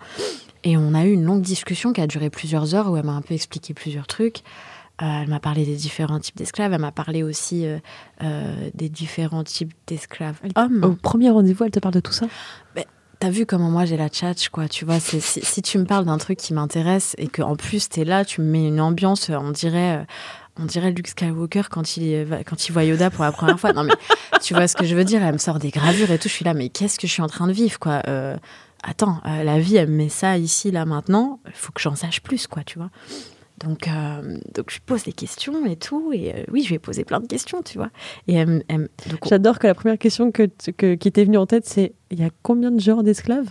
Et on a eu une longue discussion qui a duré plusieurs heures où elle m'a un peu expliqué plusieurs trucs. Euh, elle m'a parlé des différents types d'esclaves. Elle m'a parlé aussi euh, euh, des différents types d'esclaves hommes. Au premier rendez-vous, elle te parle de tout ça? Ben, T'as vu comment moi j'ai la tchatch, quoi. Tu vois, si, si, tu me parles d'un truc qui m'intéresse et qu'en plus t'es là, tu me mets une ambiance, on dirait. on dirait Luke Skywalker quand il, quand il voit Yoda pour la première fois. Non, mais tu vois ce que je veux dire Elle me sort des gravures et tout. Je suis là, mais qu'est-ce que je suis en train de vivre, quoi Attends, la vie, elle me met ça ici, là, maintenant. Il faut que j'en sache plus, quoi, tu vois donc, euh, donc je pose des questions et tout. Et euh, oui, je lui ai posé plein de questions, tu vois. Et J'adore que la première question que, qui t'est venue en tête, c'est il y a combien de genres d'esclaves?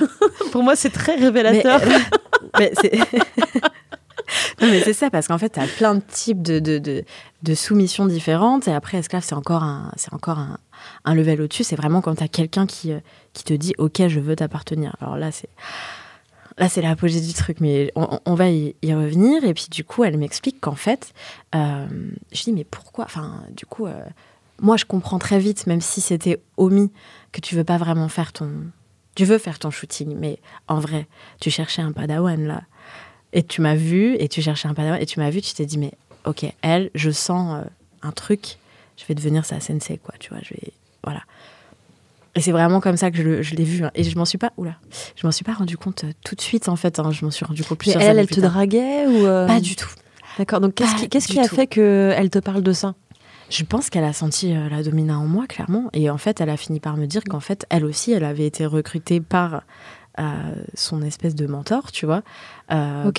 Pour moi, c'est très révélateur. Mais, c'est... mais c'est ça, parce qu'en fait, tu as plein de types de, de, de, de, soumissions différentes. Et après, esclave, c'est encore un, c'est encore un, un level au-dessus. C'est vraiment quand tu as quelqu'un qui, euh, qui te dit Ok, je veux t'appartenir. Alors là, c'est Là, c'est l'apogée du truc, mais on, va y, revenir. Et puis, du coup, elle m'explique qu'en fait, euh, je dis, mais pourquoi? Enfin, du coup, euh, moi, je comprends très vite, même si c'était omis, que tu veux pas vraiment faire ton. Tu veux faire ton shooting, mais en vrai, tu cherchais un padawan là. Et tu m'as vu, et tu cherchais un padawan, et tu m'as vu, tu t'es dit, mais ok, elle, je sens euh, un truc, je vais devenir sa sensei, quoi, tu vois, je vais. Voilà. Et c'est vraiment comme ça que je, l'ai vu. Hein. Et je m'en suis pas, oula, je m'en suis pas rendu compte euh, tout de suite en fait. Hein. Je m'en suis rendu compte plusieurs Mais elle, elle te draguait ou euh Pas du tout. D'accord. Donc qu'est-ce qui, a fait qu'elle te parle de ça? Je pense qu'elle a senti euh, la domina en moi clairement. Et en fait, elle a fini par me dire qu'en fait, elle aussi, elle avait été recrutée par son espèce de mentor, tu vois. Euh,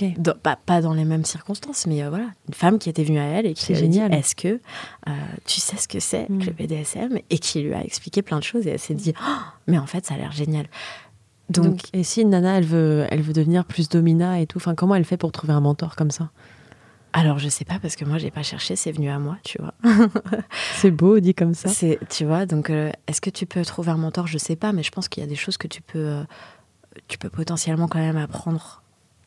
pas, dans les mêmes circonstances, mais euh, voilà, une femme qui était venue à elle et qui lui a dit Est-ce que euh, tu sais ce que c'est que le mm. BDSM Et qui lui a expliqué plein de choses et elle s'est dit oh, Mais en fait, ça a l'air génial. Donc, et si Nana, elle veut, elle veut devenir plus domina et tout, enfin, comment elle fait pour trouver un mentor comme ça? Alors je sais pas parce que moi j'ai pas cherché, c'est venu à moi, tu vois. c'est beau dit comme ça. C'est, tu vois, donc est-ce que tu peux trouver un mentor? Je sais pas, mais je pense qu'il y a des choses que tu peux, tu peux potentiellement quand même apprendre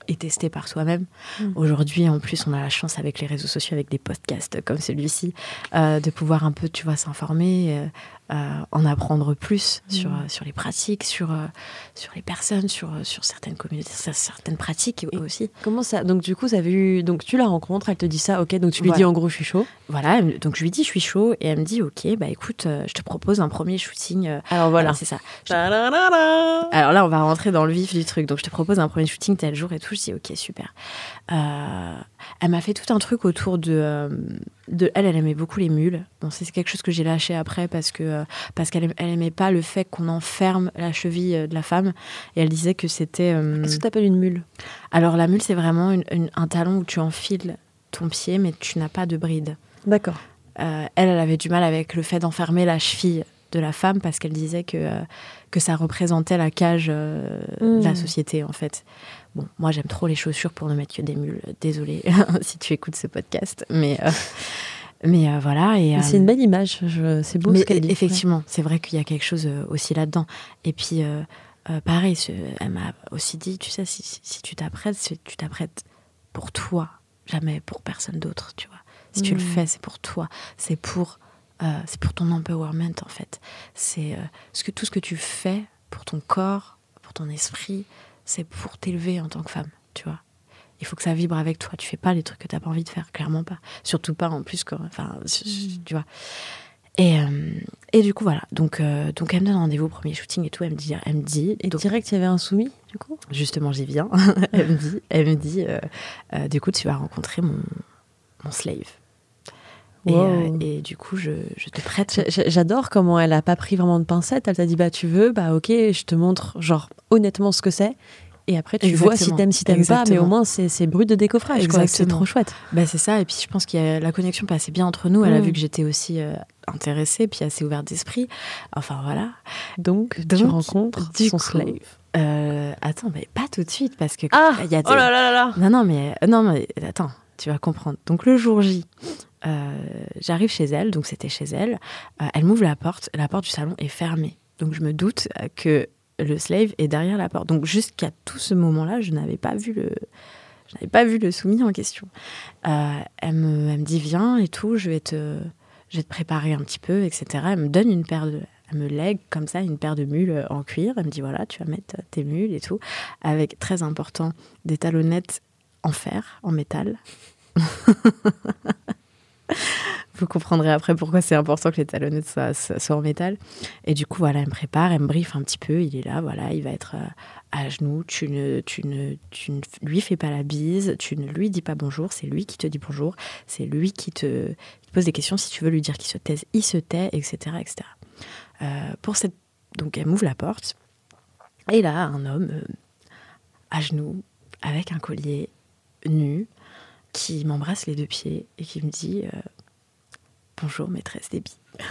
et tester par soi-même. Mm. Aujourd'hui, en plus, on a la chance avec les réseaux sociaux, avec des podcasts comme celui-ci, euh, de pouvoir un peu, tu vois, s'informer, euh, en apprendre plus sur, mm. sur les pratiques, sur, sur les personnes, sur, sur certaines communautés, certaines pratiques aussi. Comment ça Donc, du coup, ça vu... donc tu la rencontres, elle te dit ça, ok, donc tu lui dis en gros, je suis chaud. Voilà, donc je lui dis, je suis chaud, et elle me dit, ok, bah écoute, je te propose un premier shooting. Alors voilà. C'est ça. Alors là, on va rentrer dans le vif du truc. Donc, je te propose un premier shooting tel jour et tout. Je dis, ok, super. Euh, elle m'a fait tout un truc autour de, euh, de elle. Elle aimait beaucoup les mules. Bon, c'est quelque chose que j'ai lâché après parce que euh, parce qu'elle elle aimait pas le fait qu'on enferme la cheville de la femme. Et elle disait que c'était. Qu'est-ce que tu appelles une mule? Alors la mule, c'est vraiment un talon où tu enfiles ton pied, mais tu n'as pas de bride. D'accord. elle, elle avait du mal avec le fait d'enfermer la cheville de la femme parce qu'elle disait que, que ça représentait la cage de la mmh. société en fait. Bon, moi j'aime trop les chaussures pour ne mettre que des mules. Désolée si tu écoutes ce podcast, mais euh, mais euh, voilà. Et c'est une belle image. C'est beau ce qu'elle dit. Effectivement, c'est vrai qu'il y a quelque chose euh, aussi là-dedans. Et puis pareil, elle m'a aussi dit, tu sais, si, tu t'apprêtes, tu t'apprêtes pour toi, jamais pour personne d'autre, tu vois. Si tu le mmh. fais, c'est pour toi, c'est pour c'est pour ton empowerment en fait. C'est ce que tout ce que tu fais pour ton corps, pour ton esprit, c'est pour t'élever en tant que femme, tu vois. Il faut que ça vibre avec toi. Tu fais pas les trucs que tu n'as pas envie de faire, clairement pas. Surtout pas en plus, quoi. Enfin, mm. tu vois. Et, euh, et, du coup, voilà. Donc, euh, donc elle me donne rendez-vous au premier shooting et tout. Elle me dit. Elle me dit et direct, il y avait un soumis, du coup? Justement, j'y viens. elle me dit, elle me dit euh, du coup, tu vas rencontrer mon, mon slave. Et, du coup, je, je te prête. J'adore comment elle a pas pris vraiment de pincettes. Elle t'a dit, bah, tu veux, bah, ok, je te montre, genre, honnêtement ce que c'est. Et après, tu vois si t'aimes, si t'aimes pas, mais au moins, c'est brut de décoffrage. C'est trop chouette. Bah, c'est ça. Et puis, je pense qu'il y a la connexion passait bien entre nous. Elle a vu que j'étais aussi euh, intéressée, puis assez ouverte d'esprit. Enfin, voilà. Donc, tu rencontres son slave. Euh, attends, mais pas tout de suite, parce que. Ah il y a Oh là là là Non, non, mais, non, mais attends, tu vas comprendre. Donc, le jour J, j'arrive chez elle, donc c'était chez elle. elle m'ouvre la porte, la porte du salon est fermée. Donc je me doute que le slave est derrière la porte. Donc jusqu'à tout ce moment-là, je n'avais pas vu le, je n'avais pas vu le soumis en question. Euh, elle, me, elle, me, dit viens et tout, je vais te, je vais te préparer un petit peu, etc. Elle me donne une paire de, elle me lègue comme ça une paire de mules en cuir. Elle me dit voilà, tu vas mettre tes mules et tout, avec très important des talonnettes en fer, en métal. Vous comprendrez après pourquoi c'est important que les talonnettes soient, en métal. Et du coup, voilà, elle me prépare, elle me briefe un petit peu. Il est là, voilà, il va être euh, à genoux. Tu ne, tu ne, tu ne lui fais pas la bise, tu ne lui dis pas bonjour. C'est lui qui te dit bonjour. C'est lui qui te, pose des questions. Si tu veux lui dire qu'il se taise, il se tait, etc. etc. Euh, pour cette... Donc, elle m'ouvre la porte. Et là, un homme euh, à genoux, avec un collier nu, qui m'embrasse les deux pieds et qui me dit Bonjour maîtresse billes.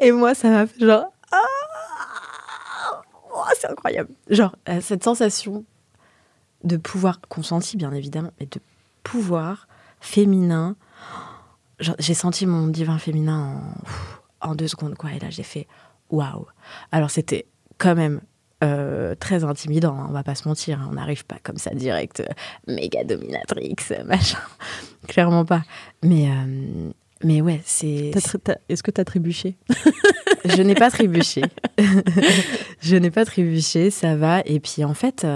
Et moi, ça m'a fait genre. Ah oh, c'est incroyable. Genre, euh, cette sensation de pouvoir, consenti bien évidemment, mais de pouvoir féminin. J'ai senti mon divin féminin en, en deux secondes, quoi. Et là, j'ai fait waouh. Alors, c'était quand même euh, très intimidant, hein, on va pas se mentir, hein. on n'arrive pas comme ça direct, euh, méga dominatrix, machin, clairement pas. Mais, euh, mais ouais, c'est. Est-ce que tu as trébuché? Je n'ai pas trébuché. je n'ai pas trébuché, ça va. Et puis en fait,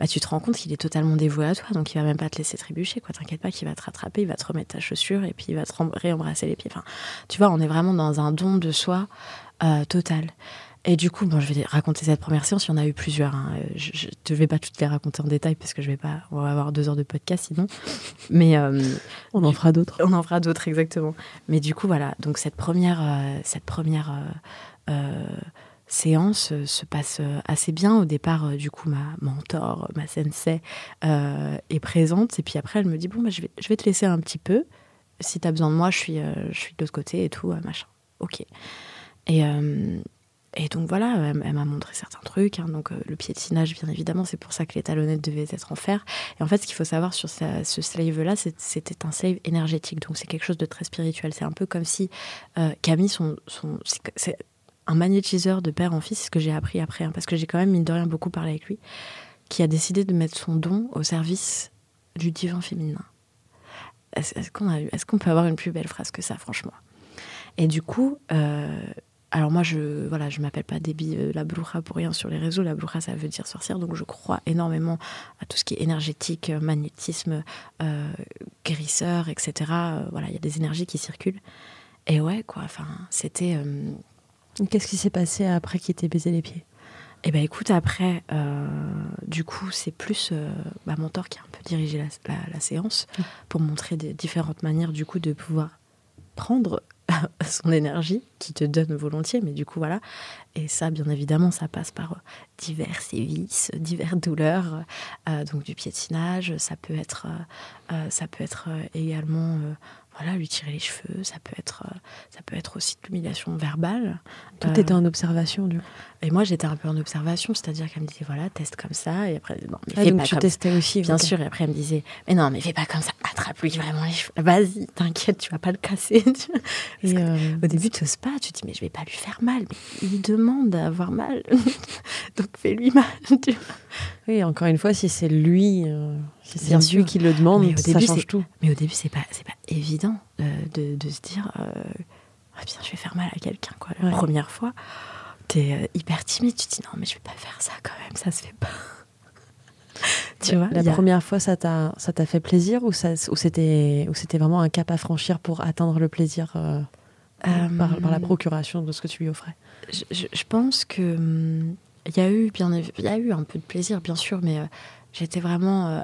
bah, tu te rends compte qu'il est totalement dévoué à toi, donc il va même pas te laisser trébucher, quoi. T'inquiète pas qu'il va te rattraper, il va te remettre ta chaussure et puis il va te réembrasser les pieds. Enfin, tu vois, on est vraiment dans un don de soi total. Et du coup, bon, je vais raconter cette première séance. Il y en a eu plusieurs. Hein. Je ne vais pas toutes les raconter en détail parce que je vais pas. On va avoir deux heures de podcast sinon. Mais euh, on en fera d'autres. On en fera d'autres exactement. Mais du coup, voilà. Donc cette première, euh, cette première euh, séance se passe assez bien. Au départ, du coup, ma mentor, ma sensei, est présente. Et puis après, elle me dit bon, bah, je vais, je vais te laisser un petit peu. Si tu as besoin de moi, je suis, je suis de l'autre côté et tout, machin. Ok. Et et donc voilà, elle, m'a montré certains trucs. Hein. donc euh, le piétinage, bien évidemment, c'est pour ça que les talonnettes devaient être en fer. Et en fait, ce qu'il faut savoir sur ce slave-là, c'était un slave énergétique. Donc c'est quelque chose de très spirituel. C'est un peu comme si euh, Camille, son, son c'est un magnétiseur de père en fils, c'est ce que j'ai appris après, hein, parce que j'ai quand même, mine de rien, beaucoup parlé avec lui, qui a décidé de mettre son don au service du divin féminin. Est-ce qu'on est qu'on peut avoir une plus belle phrase que ça, franchement? Et du coup, euh, alors moi, je voilà, je m'appelle pas Déby euh, la Bloucha pour rien sur les réseaux. La Bloucha, ça veut dire sorcière, donc je crois énormément à tout ce qui est énergétique, euh, magnétisme, euh, guérisseur, etc. voilà, il y a des énergies qui circulent. Et ouais, quoi. Enfin, c'était. Qu'est-ce qui s'est passé après qu'il t'ait baisé les pieds? Eh ben, écoute, après, du coup, c'est plus bah, mon mentor qui a un peu dirigé la, séance mmh. pour montrer des différentes manières, du coup, de pouvoir prendre son énergie qui te donne volontiers, mais du coup voilà. Et ça, bien évidemment, ça passe par euh, divers sévices, diverses douleurs, euh, donc du piétinage. Ça peut être, euh, ça peut être également voilà, lui tirer les cheveux, ça peut être, euh, ça peut être aussi de l'humiliation verbale. Tout était en observation, du coup. Et moi, j'étais un peu en observation, c'est-à-dire qu'elle me disait, voilà, teste comme ça, et après, non, mais ah, fais pas tu testais aussi, bien sûr, et après, elle me disait, mais non, mais fais pas comme ça, attrape-lui vraiment les cheveux, vas-y, t'inquiète, tu vas pas le casser. et euh, Au début, tu n'oses pas, tu te dis, mais je vais pas lui faire mal, mais il demande d'avoir mal, donc fais-lui mal. Oui, encore une fois, si c'est lui, euh, si c'est lui qui le demande, ça change tout. Mais au début, c'est pas, c'est pas évident euh, de, de, se dire, euh, ah bien, je vais faire mal à quelqu'un, quoi. La première fois, t'es es hyper timide, tu te dis non, mais je vais pas faire ça quand même, ça se fait pas. tu vois, la première fois, ça t'a, ça t'a fait plaisir ou, ça, ou c'était, ou c'était vraiment un cap à franchir pour atteindre le plaisir par, par, la procuration de ce que tu lui offrais? je, je pense que hum, il y a eu bien, il y a eu un peu de plaisir, bien sûr, mais euh, j'étais vraiment, euh,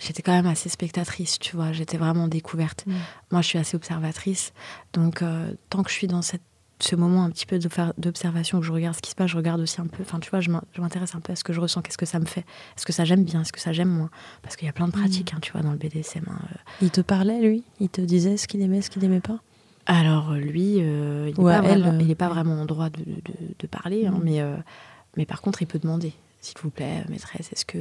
j'étais quand même assez spectatrice, tu vois. J'étais vraiment découverte. Mm. Moi, je suis assez observatrice, donc euh, tant que je suis dans cette, ce moment un petit peu d'observation, que je regarde ce qui se passe, je regarde aussi un peu. Enfin, tu vois, je m'intéresse un peu à ce que je ressens, qu'est-ce que ça me fait, est-ce que ça j'aime bien, est-ce que ça j'aime moins, parce qu'il y a plein de pratiques, mm. hein, tu vois, dans le BDSM. Hein, il te parlait, lui? Il te disait ce qu'il aimait, ce qu'il n'aimait pas? Alors lui, euh, il n'est pas, vraiment, pas vraiment en droit de, parler, hein, mm. mais, euh, mais par contre, il peut demander. s'il vous plaît, maîtresse, est-ce que,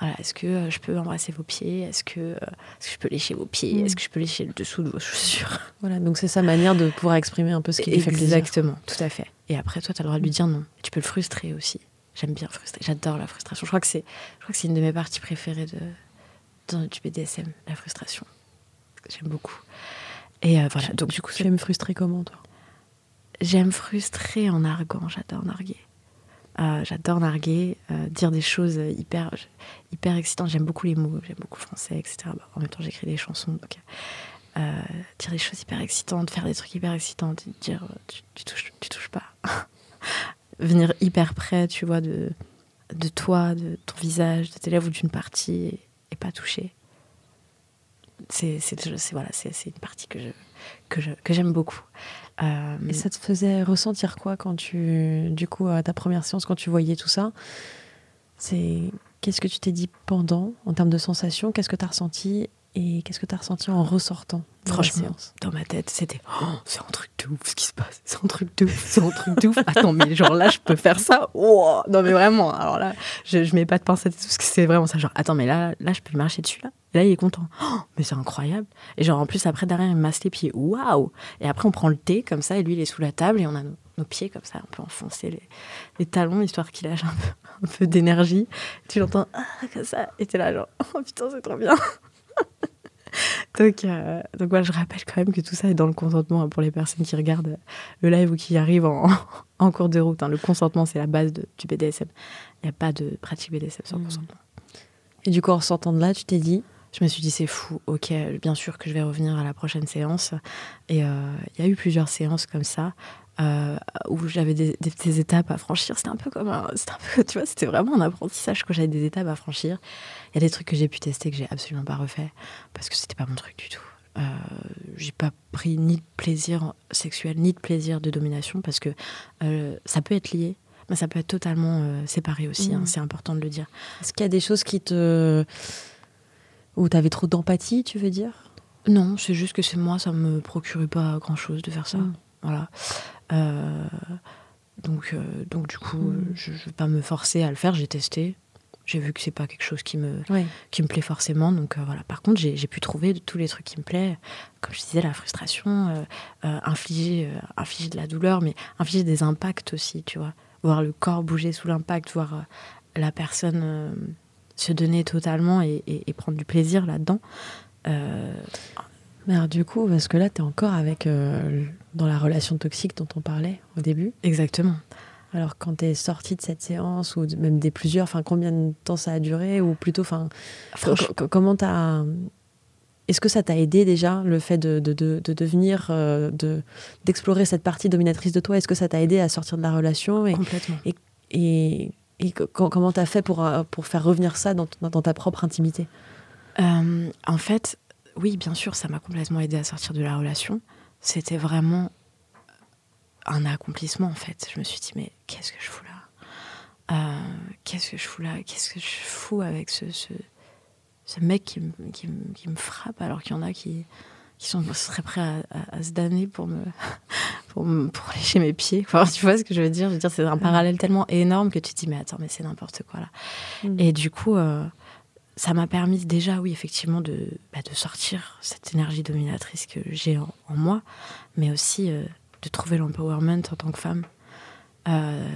voilà, est-ce que je peux embrasser vos pieds Est-ce que, est que je peux lécher vos pieds. Est-ce que je peux lécher le dessous de vos chaussures? Voilà, donc c'est sa manière de pouvoir exprimer un peu ce qui lui fait plaisir. Exactement, tout à fait. Et après, toi, tu as le droit de lui dire non. Tu peux le frustrer aussi. J'aime bien frustrer. J'adore la frustration. Je crois que c'est, je crois que c'est une de mes parties préférées de, du BDSM, la frustration. J'aime beaucoup. Et euh, voilà. Donc du coup, tu aimes frustrer comment toi? J'aime frustrer en arguant. J'adore narguer. Euh, j'adore narguer, euh, dire des choses hyper, hyper excitantes. J'aime beaucoup les mots, j'aime beaucoup le français, etc. Bah, en même temps, j'écris des chansons, donc dire des choses hyper excitantes, faire des trucs hyper excitants, dire tu, tu, touches, tu touches pas. Venir hyper près, tu vois, de, de toi, de ton visage, de tes lèvres ou d'une partie et pas touché. C'est voilà, c'est une partie que je que je, que j'aime beaucoup. Euh, et ça te faisait ressentir quoi quand tu, du coup, à ta première séance, quand tu voyais tout ça? C'est qu'est-ce que tu t'es dit pendant, en termes de sensations? Qu'est-ce que tu as ressenti? Et qu'est-ce que tu as ressenti en ressortant Franchement, dans ma tête, c'était oh, c'est un truc de ouf ce qui se passe, c'est un truc de ouf, c'est un truc de ouf. Attends, mais genre là, je peux faire ça? Non, mais vraiment, alors là, je, je mets pas de pincettes et tout, parce que c'est vraiment ça. Genre, attends, mais là, là, je peux marcher dessus là? Et là, il est content. Oh, mais c'est incroyable. Et genre, en plus, après, derrière, il masse les pieds. Waouh Et après, on prend le thé comme ça, et lui, il est sous la table, et on a nos, pieds comme ça, on peut enfoncer les, talons, histoire qu'il lâche un peu, un peu d'énergie. Tu l'entends, ah, comme ça, et t'es là, genre, oh putain, c'est trop bien. donc, euh, donc voilà, je rappelle quand même que tout ça est dans le consentement hein, pour les personnes qui regardent le live ou qui arrivent en, en cours de route. Hein. Le consentement, c'est la base du BDSM. Il n'y a pas de pratique BDSM sans mmh. consentement. Et du coup, en sortant de là, tu t'es dit Je me suis dit, c'est fou, ok, bien sûr que je vais revenir à la prochaine séance. Et euh, il y a eu plusieurs séances comme ça. Euh, où j'avais des, des, étapes à franchir. C'était un peu comme un, un peu, tu vois, c'était vraiment un apprentissage quand j'avais des étapes à franchir. Il y a des trucs que j'ai pu tester que j'ai absolument pas refait parce que c'était pas mon truc du tout. Euh, j'ai pas pris ni de plaisir sexuel ni de plaisir de domination parce que euh, ça peut être lié, mais ça peut être totalement séparé aussi. Hein, mmh. c'est important de le dire. Est-ce qu'il y a des choses qui te où tu avais trop d'empathie, tu veux dire? Non, c'est juste que c'est moi, ça me procurait pas grand chose de faire ça. Mmh. Voilà. Euh, donc, euh, donc du coup, mm. je ne vais pas me forcer à le faire. J'ai testé. J'ai vu que c'est pas quelque chose qui me, qui me plaît forcément. Donc euh, voilà. Par contre, j'ai pu trouver de tous les trucs qui me plaisent. Comme je disais, la frustration, infliger, infliger de la douleur, mais infliger des impacts aussi, tu vois. Voir le corps bouger sous l'impact, voir la personne se donner totalement et, et prendre du plaisir là-dedans. Mais alors, du coup, parce que là, tu es encore avec euh, dans la relation toxique dont on parlait au début. Exactement. Alors, quand tu es sortie de cette séance, ou même des plusieurs, enfin, combien de temps ça a duré Ou plutôt, enfin, comment t'as. Est-ce que ça t'a aidé déjà, le fait de, de, de, de devenir, euh, de, d'explorer cette partie dominatrice de toi? Est-ce que ça t'a aidé à sortir de la relation et, Complètement. Et, et, et comment t'as fait pour, euh, pour faire revenir ça dans, dans ta propre intimité? En fait, oui, bien sûr, ça m'a complètement aidé à sortir de la relation. C'était vraiment un accomplissement en fait. Je me suis dit, mais qu'est-ce que je fous là? Euh, Qu'est-ce que je fous là? Qu'est-ce que je fous avec ce, ce, mec qui, qui, qui, me frappe alors qu'il y en a qui, qui sont, seraient prêts à, se damner pour me, pour, pour lécher mes pieds. Enfin, tu vois ce que je veux dire? Je veux dire, c'est un parallèle tellement énorme que tu te dis, mais attends, mais c'est n'importe quoi là. Mm. Et du coup, euh, ça m'a permis déjà, oui, effectivement, de, bah, de sortir cette énergie dominatrice que j'ai en, moi, mais aussi euh, de trouver l'empowerment en tant que femme euh,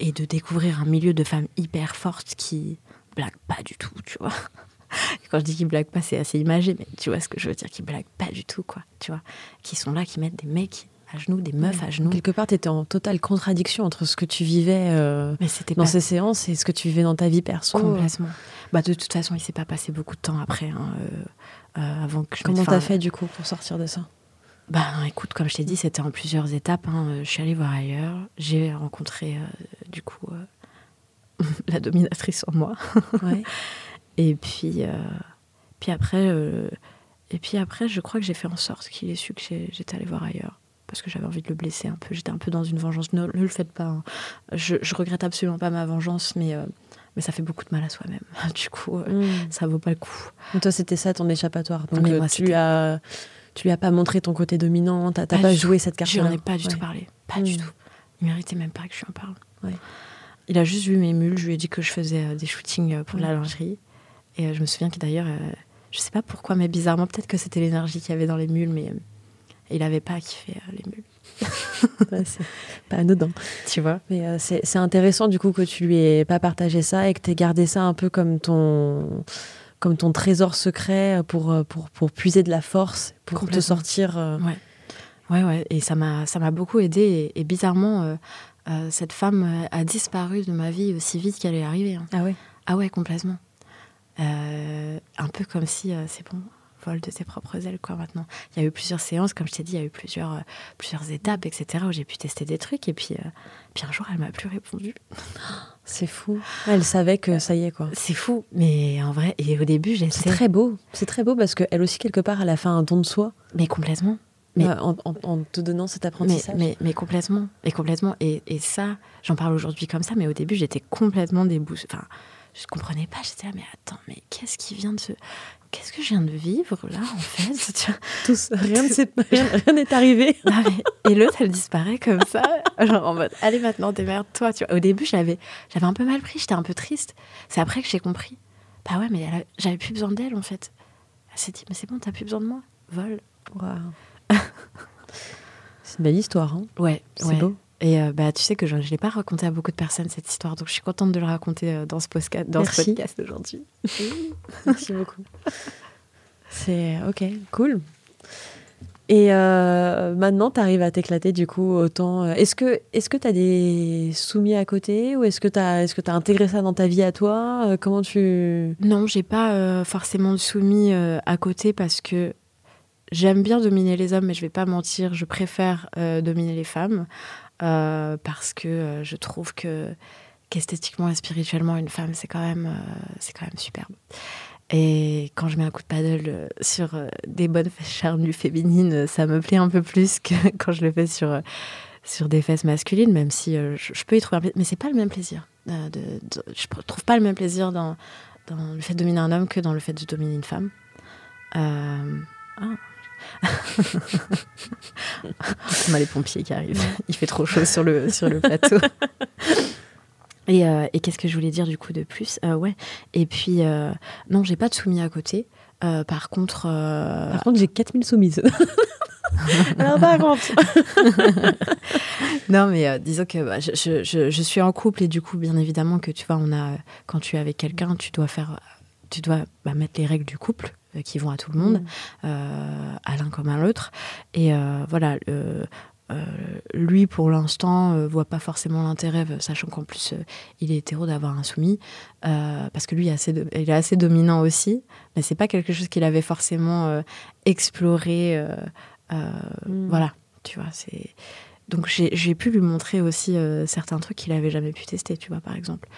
et de découvrir un milieu de femmes hyper fortes qui blaguent pas du tout, tu vois. quand je dis qu'ils blaguent pas, c'est assez imagé, mais tu vois ce que je veux dire, qu'ils blaguent pas du tout, quoi, tu vois. Qui sont là, qui mettent des mecs à genoux, des meufs à genoux. Quelque part, tu étais en totale contradiction entre ce que tu vivais euh, dans ces séances et ce que tu vivais dans ta vie perso. Complètement. Bah, de toute façon, il s'est pas passé beaucoup de temps après, hein, euh, euh, avant que je Comment t'as fait du coup pour sortir de ça? Bah écoute, comme je t'ai dit, c'était en plusieurs étapes. Hein. Je suis allée voir ailleurs. J'ai rencontré du coup la dominatrice en moi. et puis, puis après, et puis après, je crois que j'ai fait en sorte qu'il ait su que j'étais allée voir ailleurs parce que j'avais envie de le blesser un peu. J'étais un peu dans une vengeance. Ne, le faites pas. Hein. Je, je, regrette absolument pas ma vengeance, mais, euh, mais ça fait beaucoup de mal à soi-même. Du coup, euh, mm. ça vaut pas le coup. toi, c'était ça ton échappatoire. Donc, euh, tu, lui as, tu lui as pas montré ton côté dominant, t'as pas, pas joué cette carte-là. Je n'en ai pas du tout parlé. Pas du mm. tout. Il méritait même pas que je lui en parle. Il a juste vu mes mules. Je lui ai dit que je faisais des shootings pour la lingerie. Et je me souviens que d'ailleurs, je sais pas pourquoi, mais bizarrement, peut-être que c'était l'énergie qu'il y avait dans les mules, mais il avait pas kiffé les mules. c'est pas anodin. Tu vois? Mais euh, c'est intéressant du coup que tu lui aies pas partagé ça et que tu aies gardé ça un peu comme ton, comme ton trésor secret pour, euh, pour, pour puiser de la force, pour te sortir. Euh. Ouais. ouais, ouais. Et ça m'a beaucoup aidé. Et, bizarrement, cette femme a disparu de ma vie aussi vite qu'elle est arrivée. Hein. Ah ouais? Ah ouais, complètement. un peu comme si c'est bon vol de ses propres ailes, quoi, maintenant. Il y a eu plusieurs séances, comme je t'ai dit, il y a eu plusieurs, euh, plusieurs étapes, etc., où j'ai pu tester des trucs. Et puis, euh, puis un jour, elle m'a plus répondu. C'est fou. Elle savait que ça y est, quoi. C'est fou. Mais en vrai, et au début, j'étais. C'est très beau. C'est très beau parce qu'elle aussi, quelque part, elle a fait un don de soi. Mais complètement. Mais, en, te donnant cet apprentissage. Mais, mais, complètement. Et complètement. Et, et ça, j'en parle aujourd'hui comme ça, mais au début, j'étais complètement déboussée. Enfin, je comprenais pas. J'étais là, mais attends, mais qu'est-ce qui vient de se qu'est-ce que je viens de vivre là en fait? Tous, rien n'est arrivé. et l'autre, elle disparaît comme ça, genre en mode allez maintenant démerde-toi. Tu vois. Au début, j'avais j'avais un peu mal pris, j'étais un peu triste. C'est après que j'ai compris. Bah ouais, mais j'avais plus besoin d'elle en fait. Elle s'est dit mais c'est bon, t'as plus besoin de moi. Vol. c'est une belle histoire. Hein ouais, c'est beau. Et euh, bah, tu sais que je ne l'ai pas raconté à beaucoup de personnes, cette histoire. Donc, je suis contente de le raconter euh, dans ce, podcast, dans ce podcast aujourd'hui. Merci beaucoup. C'est OK, cool. Et euh, maintenant, tu arrives à t'éclater du coup autant. Est-ce que est-ce que tu as des soumis à côté ou est-ce que tu as est-ce que tu as intégré ça dans ta vie à toi Comment tu Non, j'ai pas forcément de soumis à côté parce que j'aime bien dominer les hommes, mais je vais pas mentir, je préfère dominer les femmes. Euh, parce que euh, je trouve que qu'esthétiquement et spirituellement, une femme, c'est quand même, euh, c'est quand même superbe. Et quand je mets un coup de paddle sur des bonnes fesses charnues féminines, ça me plaît un peu plus que quand je le fais sur, sur des fesses masculines, même si je, peux y trouver un plaisir. Mais c'est pas le même plaisir. De, de, je trouve pas le même plaisir dans, le fait de dominer un homme que dans le fait de dominer une femme. Ah, on a les pompiers qui arrivent. Il fait trop chaud sur le, sur le plateau. Et, euh, et qu'est-ce que je voulais dire du coup de plus? Euh, Ouais. Et puis, euh, non, j'ai pas de soumis à côté. par contre. Par contre, j'ai 4000 soumises. Alors, par contre. non, mais disons que bah, je, je, je, suis en couple et du coup, bien évidemment, que tu vois, on a, quand tu es avec quelqu'un, tu dois faire. Tu dois bah, mettre les règles du couple euh, qui vont à tout le monde, mm. euh, à l'un comme à l'autre. Et euh, voilà, lui, pour l'instant, voit pas forcément l'intérêt, sachant qu'en plus, il est hétéro d'avoir un soumis, parce que lui, est assez il est assez dominant aussi, mais c'est pas quelque chose qu'il avait forcément exploré. Mm. Voilà, tu vois, c'est. Donc j'ai pu lui montrer aussi certains trucs qu'il avait jamais pu tester, tu vois, par exemple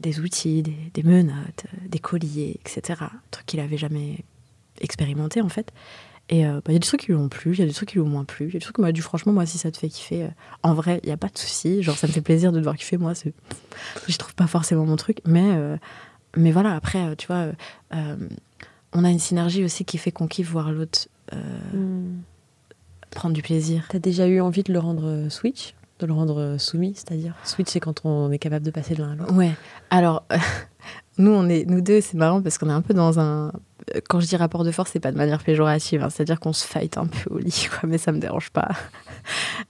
des outils, des, menottes, des colliers, etc. Un truc qu'il avait jamais expérimenté en fait. Et euh, bah, il y a des trucs qui lui ont plu, il y a des trucs qui lui ont moins plu. Il y a des trucs qui m'a dit franchement, moi, si ça te fait kiffer, euh, en vrai, il n'y a pas de souci. Genre, ça me fait plaisir de te voir kiffer. Moi, je trouve pas forcément mon truc. Mais, euh, mais voilà, après, tu vois, on a une synergie aussi qui fait qu'on kiffe voir l'autre hmm. prendre du plaisir. T'as déjà eu envie de le rendre switch? De le rendre euh, soumis, c'est-à-dire switch, c'est quand on est capable de passer de l'un à l'autre. Ouais. Alors, nous, on est, nous deux, c'est marrant parce qu'on est un peu dans un. Quand je dis rapport de force, c'est pas de manière péjorative, hein. c'est-à-dire qu'on se fight un peu au lit, quoi, mais ça me dérange pas.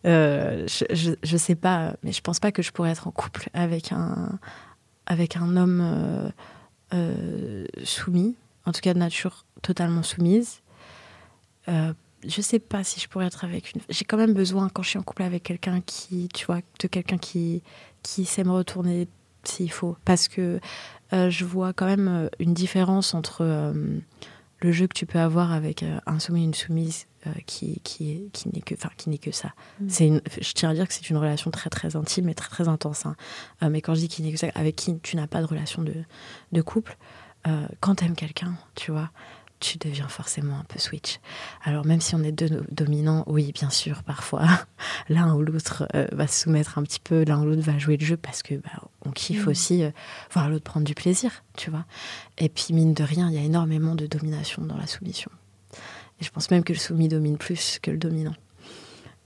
Euh, je, sais pas, mais je pense pas que je pourrais être en couple avec un, avec un homme euh, soumis, en tout cas de nature totalement soumise je sais pas si je pourrais être avec une. J'ai quand même besoin, quand je suis en couple avec quelqu'un qui, tu vois, de quelqu'un qui, qui sait me retourner s'il faut. Parce que euh, je vois quand même euh, une différence entre euh, le jeu que tu peux avoir avec un soumis et une soumise qui, qui, qui n'est que, qui n'est que ça. Mm. C'est une, je tiens à dire que c'est une relation très très intime et très très intense. Hein. mais quand je dis qui n'est que ça, avec qui tu n'as pas de relation de, de couple, quand tu aimes quelqu'un, tu vois tu deviens forcément un peu switch. Alors même si on est deux dominants, oui, bien sûr, parfois l'un ou l'autre euh, va se soumettre un petit peu, l'un ou l'autre va jouer le jeu parce que bah, on kiffe mm. aussi euh, voir l'autre prendre du plaisir, tu vois. Et puis mine de rien, il y a énormément de domination dans la soumission. Et je pense même que le soumis domine plus que le dominant.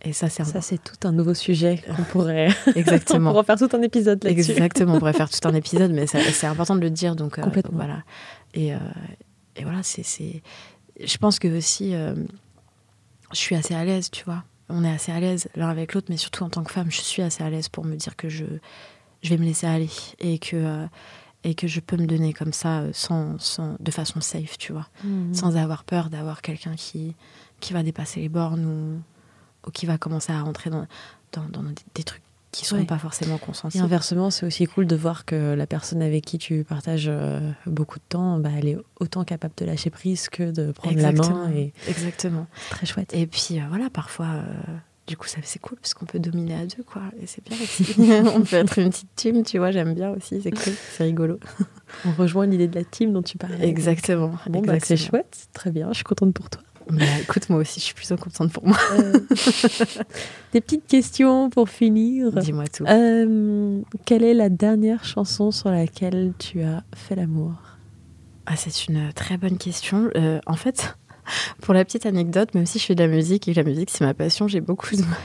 Et ça, c'est ça, c'est tout un nouveau sujet qu'on pourrait. Exactement. on pourrait faire tout un épisode là-dessus. Exactement, on pourrait faire tout un épisode, mais c'est important de le dire. Donc, Complètement. voilà. Et, et voilà, c'est. Je pense que aussi, je suis assez à l'aise, tu vois. On est assez à l'aise l'un avec l'autre, mais surtout en tant que femme, je suis assez à l'aise pour me dire que je, je vais me laisser aller et que et que je peux me donner comme ça euh, sans, sans de façon safe, tu vois, mhm. sans avoir peur d'avoir quelqu'un qui, qui va dépasser les bornes ou, ou qui va commencer à rentrer dans, dans, dans des, trucs qui ne seront pas forcément consentis. Et inversement, c'est aussi cool de voir que la personne avec qui tu partages euh, beaucoup de temps, bah, elle est autant capable de lâcher prise que de prendre la main. Et... Exactement. Très chouette. Et puis euh, voilà, parfois, du coup, ça c'est cool parce qu'on peut dominer à deux, quoi. Et c'est bien aussi. on peut être une petite team, tu vois, j'aime bien aussi, c'est cool, c'est rigolo. on rejoint l'idée de la team dont tu parlais. Exactement. Bon, bah, c'est chouette, très bien, je suis contente pour toi. Écoute, moi aussi, je suis plutôt contente pour moi. Euh, des petites questions pour finir. Dis-moi tout. Euh, quelle est la dernière chanson sur laquelle tu as fait l'amour? Ah, C'est une très bonne question. Euh, en fait, pour la petite anecdote, même si je fais de la musique et que la musique c'est ma passion, j'ai beaucoup de mal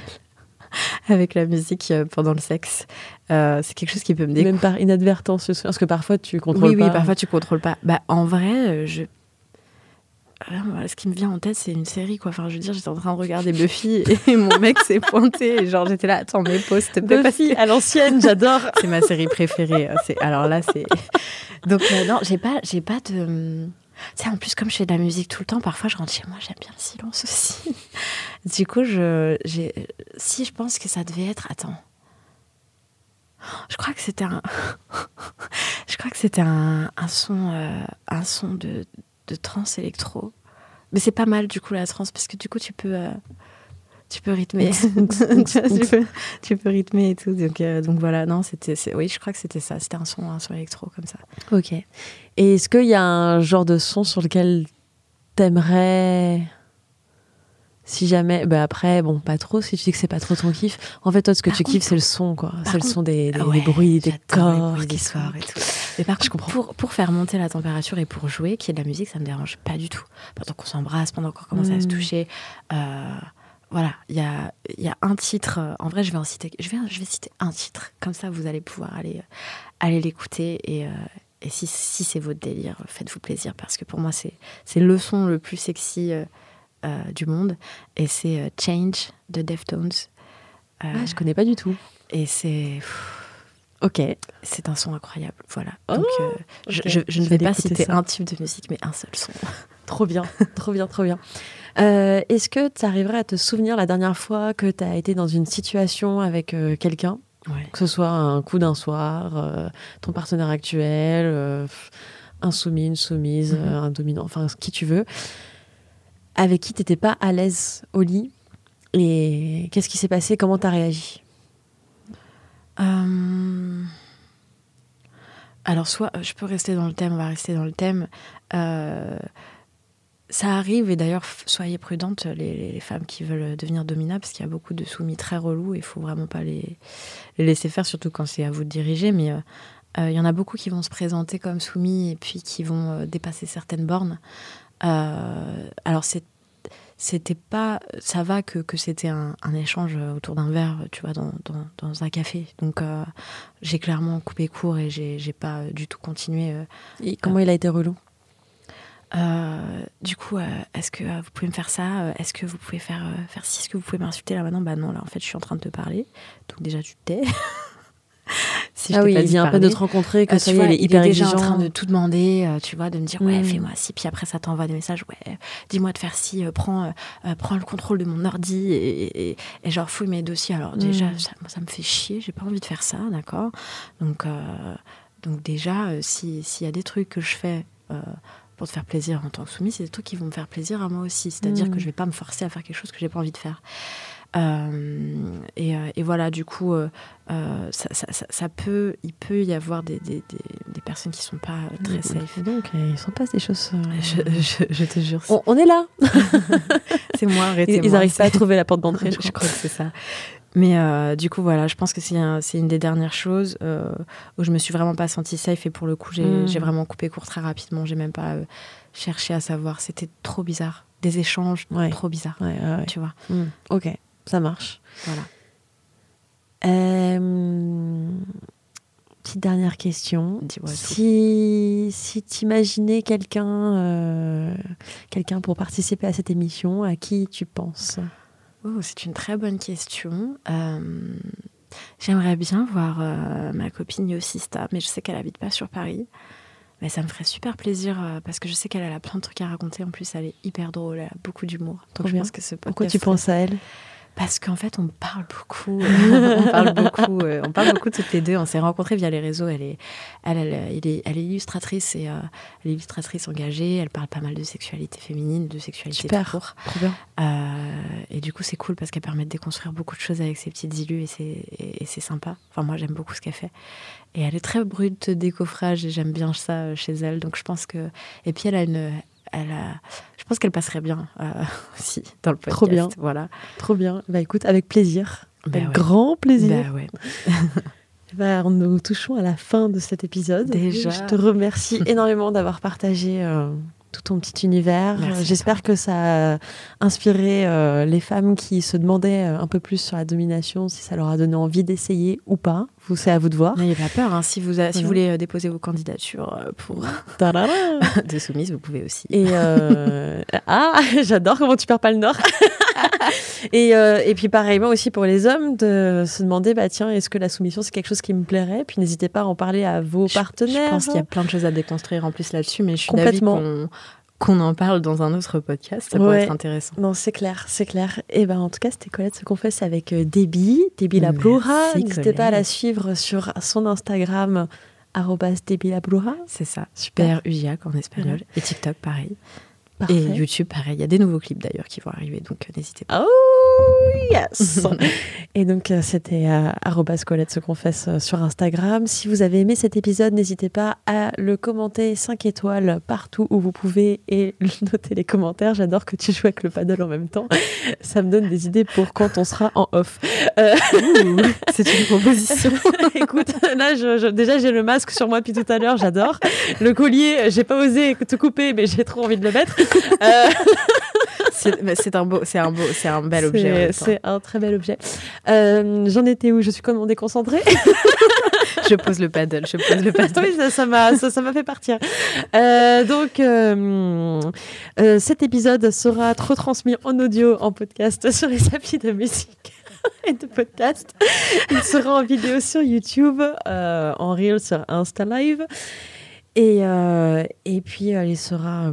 avec la musique pendant le sexe. Euh, c'est quelque chose qui peut me dégoûter. Même par inadvertance, parce que parfois tu contrôles pas. Oui, parfois tu contrôles pas. Bah, en vrai, je ce qui me vient en tête, c'est une série, quoi. Enfin, je veux dire, j'étais en train de regarder Buffy et mon mec s'est pointé. Et genre, j'étais là, attends, mais pause, s'il te plaît. Buffy, à l'ancienne, j'adore. c'est ma série préférée. Alors là, c'est. Donc, non, j'ai pas, j'ai pas de sais, en plus, comme je fais de la musique tout le temps, parfois je rentre chez moi, j'aime bien le silence aussi. du coup, je, j'ai, si je pense que ça devait être, attends, je crois que c'était un, je crois que c'était un, un son, euh, un son de, de trance électro. Mais c'est pas mal du coup la trance parce que du coup tu peux, euh, tu peux rythmer, tu, peux, rythmer et tout. Donc, euh, donc voilà, non, c'était, oui, je crois que c'était ça. C'était un son, un son électro comme ça. Ok. Et est-ce qu'il y a un genre de son sur lequel t'aimerais, si jamais, bah après, bon, pas trop, si tu dis que c'est pas trop ton kiff. En fait, toi, ce que tu kiffes, c'est le son, quoi. C'est le son des, des, bruits, des corps, des et tout. Mais par contre, je comprends. Pour, pour, faire monter la température et pour jouer, qu'il y ait de la musique, ça me dérange pas du tout. Pendant qu'on s'embrasse, pendant qu'on commence à se hmm. toucher. Euh, voilà, il y a, y a, un titre. Euh, en vrai, je vais en citer. Je vais, je vais citer un titre. Comme ça, vous allez pouvoir aller, euh, aller l'écouter. Et, euh, et, si, si c'est votre délire, faites-vous plaisir parce que pour moi, c'est, c'est le son le plus sexy du monde. Et c'est Change de Deftones. ah, je connais pas du tout. Et c'est. Ok. C'est un son incroyable. Voilà. Oh, Donc, je, je, je, ne vais pas citer un type de musique, mais un seul son. trop bien, trop bien, trop bien. Euh, est-ce que tu arriverais à te souvenir la dernière fois que tu as été dans une situation avec euh, quelqu'un? Que ce soit un coup d'un soir, euh, ton partenaire actuel, un soumis, une soumise, mhm. un dominant, enfin qui tu veux, avec qui tu n'étais pas à l'aise au lit? Et qu'est-ce qui s'est passé? Comment tu as réagi? Alors, soit je peux rester dans le thème, on va rester dans le thème. Ça arrive, et d'ailleurs, soyez prudentes, les, femmes qui veulent devenir dominables, parce qu'il y a beaucoup de soumis très relous, et il faut vraiment pas les, laisser faire, surtout quand c'est à vous de diriger. Mais euh, euh, il y en a beaucoup qui vont se présenter comme soumis, et puis qui vont euh, dépasser certaines bornes. alors, c'était pas. Ça va que, c'était un, échange autour d'un verre, tu vois, dans, un café. Donc, j'ai clairement coupé court et j'ai pas du tout continué. et comment il a été relou? Euh, du coup, euh, est-ce que euh, vous pouvez me faire ça? Est-ce que vous pouvez faire, faire ci? Est-ce que vous pouvez m'insulter? Là maintenant Bah non, là en fait, je suis en train de te parler. Donc déjà, tu te si ah oui, il vient un peu de te rencontrer, que ça y est, il est hyper déjà en train de tout demander, tu vois, de me dire ouais, fais-moi ci, puis après ça t'envoie des messages, ouais, dis-moi de faire ci, prends, prends le contrôle de mon ordi et, et, genre fouille mes dossiers. Alors déjà, mm. ça, ça, me fait chier, j'ai pas envie de faire ça, d'accord Donc, donc déjà, s'il y a des trucs que je fais pour te faire plaisir en tant que soumise, c'est des trucs qui vont me faire plaisir à moi aussi. C'est-à-dire que mm. je vais pas me forcer à faire quelque chose que j'ai pas envie de faire. Euh, et, euh, et, voilà, du coup, euh, ça, ça, ça, peut, il peut y avoir des, des, des, personnes qui sont pas très safe. donc, il s'en passe des choses. Je, je, te jure. On, est là. c'est moi, arrêtez-moi. Ils n'arrivent pas à trouver la porte d'entrée. je, crois que c'est ça. Mais euh, du coup, voilà, je pense que c'est une des dernières choses euh, où je me suis vraiment pas sentie safe et pour le coup, j'ai mm. vraiment coupé court très rapidement. J'ai même pas euh, cherché à savoir. C'était trop bizarre. Des échanges trop bizarres. tu vois. Mm. Ok. Ça marche. Voilà. Euh, petite dernière question. Si, si tu imaginais quelqu'un euh, quelqu'un pour participer à cette émission, à qui tu penses? Oh, c'est une très bonne question. Euh, J'aimerais bien voir ma copine Yossista, mais je sais qu'elle habite pas sur Paris. Mais ça me ferait super plaisir parce que je sais qu'elle a plein de trucs à raconter. En plus, elle est hyper drôle, elle a beaucoup d'humour. Trop Donc je bien. pense que ce Pourquoi tu penses à elle? Parce qu'en fait, on parle beaucoup. on parle beaucoup. euh, on parle beaucoup toutes les deux. On s'est rencontrés via les réseaux. Elle est, elle, est, elle est illustratrice et euh, elle est illustratrice engagée. Elle parle pas mal de sexualité féminine, de sexualité Super. tout court. Trop bien. Euh, et du coup, c'est cool parce qu'elle permet de déconstruire beaucoup de choses avec ses petites illus et c'est, et, et c'est sympa. Enfin, moi, j'aime beaucoup ce qu'elle fait. Et elle est très brute décoffrage et j'aime bien ça chez elle. Donc, je pense que. Et puis, elle a une. Elle. Je pense qu'elle passerait bien euh, aussi dans le podcast. Trop bien. Voilà. Trop bien. Bah écoute, avec plaisir. Bah avec ouais. grand plaisir. Bah ouais. Bah, nous touchons à la fin de cet épisode. Déjà. Je te remercie énormément d'avoir partagé euh, tout ton petit univers. J'espère que ça a inspiré euh, les femmes qui se demandaient un peu plus sur la domination, si ça leur a donné envie d'essayer ou pas. Vous, c'est à vous de voir. N'ayez pas peur. hein. Si, vous a- si vous voulez euh, déposer vos candidatures euh, pour de soumise, vous pouvez aussi. Et euh, ah, j'adore comment tu perds pas le nord. et, euh, et puis pareillement aussi pour les hommes de se demander bah tiens est-ce que la soumission c'est quelque chose qui me plairait? Puis n'hésitez pas à en parler à vos Je- partenaires. Je pense qu'il y a plein de choses à déconstruire en plus là-dessus, mais je suis Complètement. Qu'on en parle dans un autre podcast. Ça pourrait être intéressant. Non, c'est clair, c'est clair. Et ben en tout cas, c'était Colette se confesse avec euh, Debbie, Debbie la Blura. Merci, N'hésitez pas à la suivre sur son Instagram arrobas Debbie la Blura. C'est ça. Super. PRUJAC en espagnol. Et TikTok, pareil. Parfait. Et YouTube, pareil. Il y a des nouveaux clips d'ailleurs qui vont arriver, donc euh, n'hésitez pas. Oh yes Et donc euh, c'était euh, arobase Colette se confesse euh, sur Instagram. Si vous avez aimé cet épisode, n'hésitez pas à le commenter 5 étoiles partout où vous pouvez et noter les commentaires. J'adore que tu joues avec le paddle en même temps. Ça me donne des idées pour quand on sera en off. Euh, C'est une proposition. Écoute, là, je, je- déjà, j'ai le masque sur moi depuis tout à l'heure, j'adore. Le collier, j'ai pas osé te couper, mais j'ai trop envie de le mettre. Euh, C'est un beau, c'est un beau, c'est un bel objet. C'est un très bel objet. Euh, J'en étais où? Je suis complètement déconcentrée? Je pose le paddle. Je pose le paddle. oui, ça m'a ça, m'a fait partir. Euh, donc, euh, cet épisode sera retransmis en audio, en podcast sur les applis de musique et de podcast. Il sera en vidéo sur YouTube, en reel sur Insta Live. Et, et puis, il sera.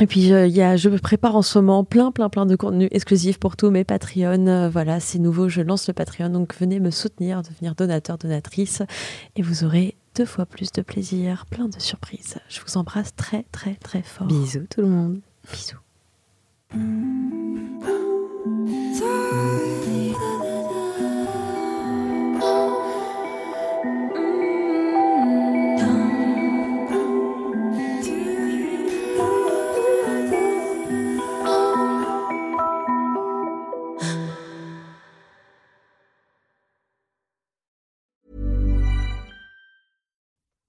Et puis, euh, il y a, je me prépare en ce moment plein, plein, plein de contenus exclusifs pour tous mes Patreons. Euh, voilà, c'est nouveau, je lance le Patreon. Donc, venez me soutenir, devenir donateur, donatrice. Et vous aurez deux fois plus de plaisir, plein de surprises. Je vous embrasse très, très, très fort. Bisous tout le monde. Bisous.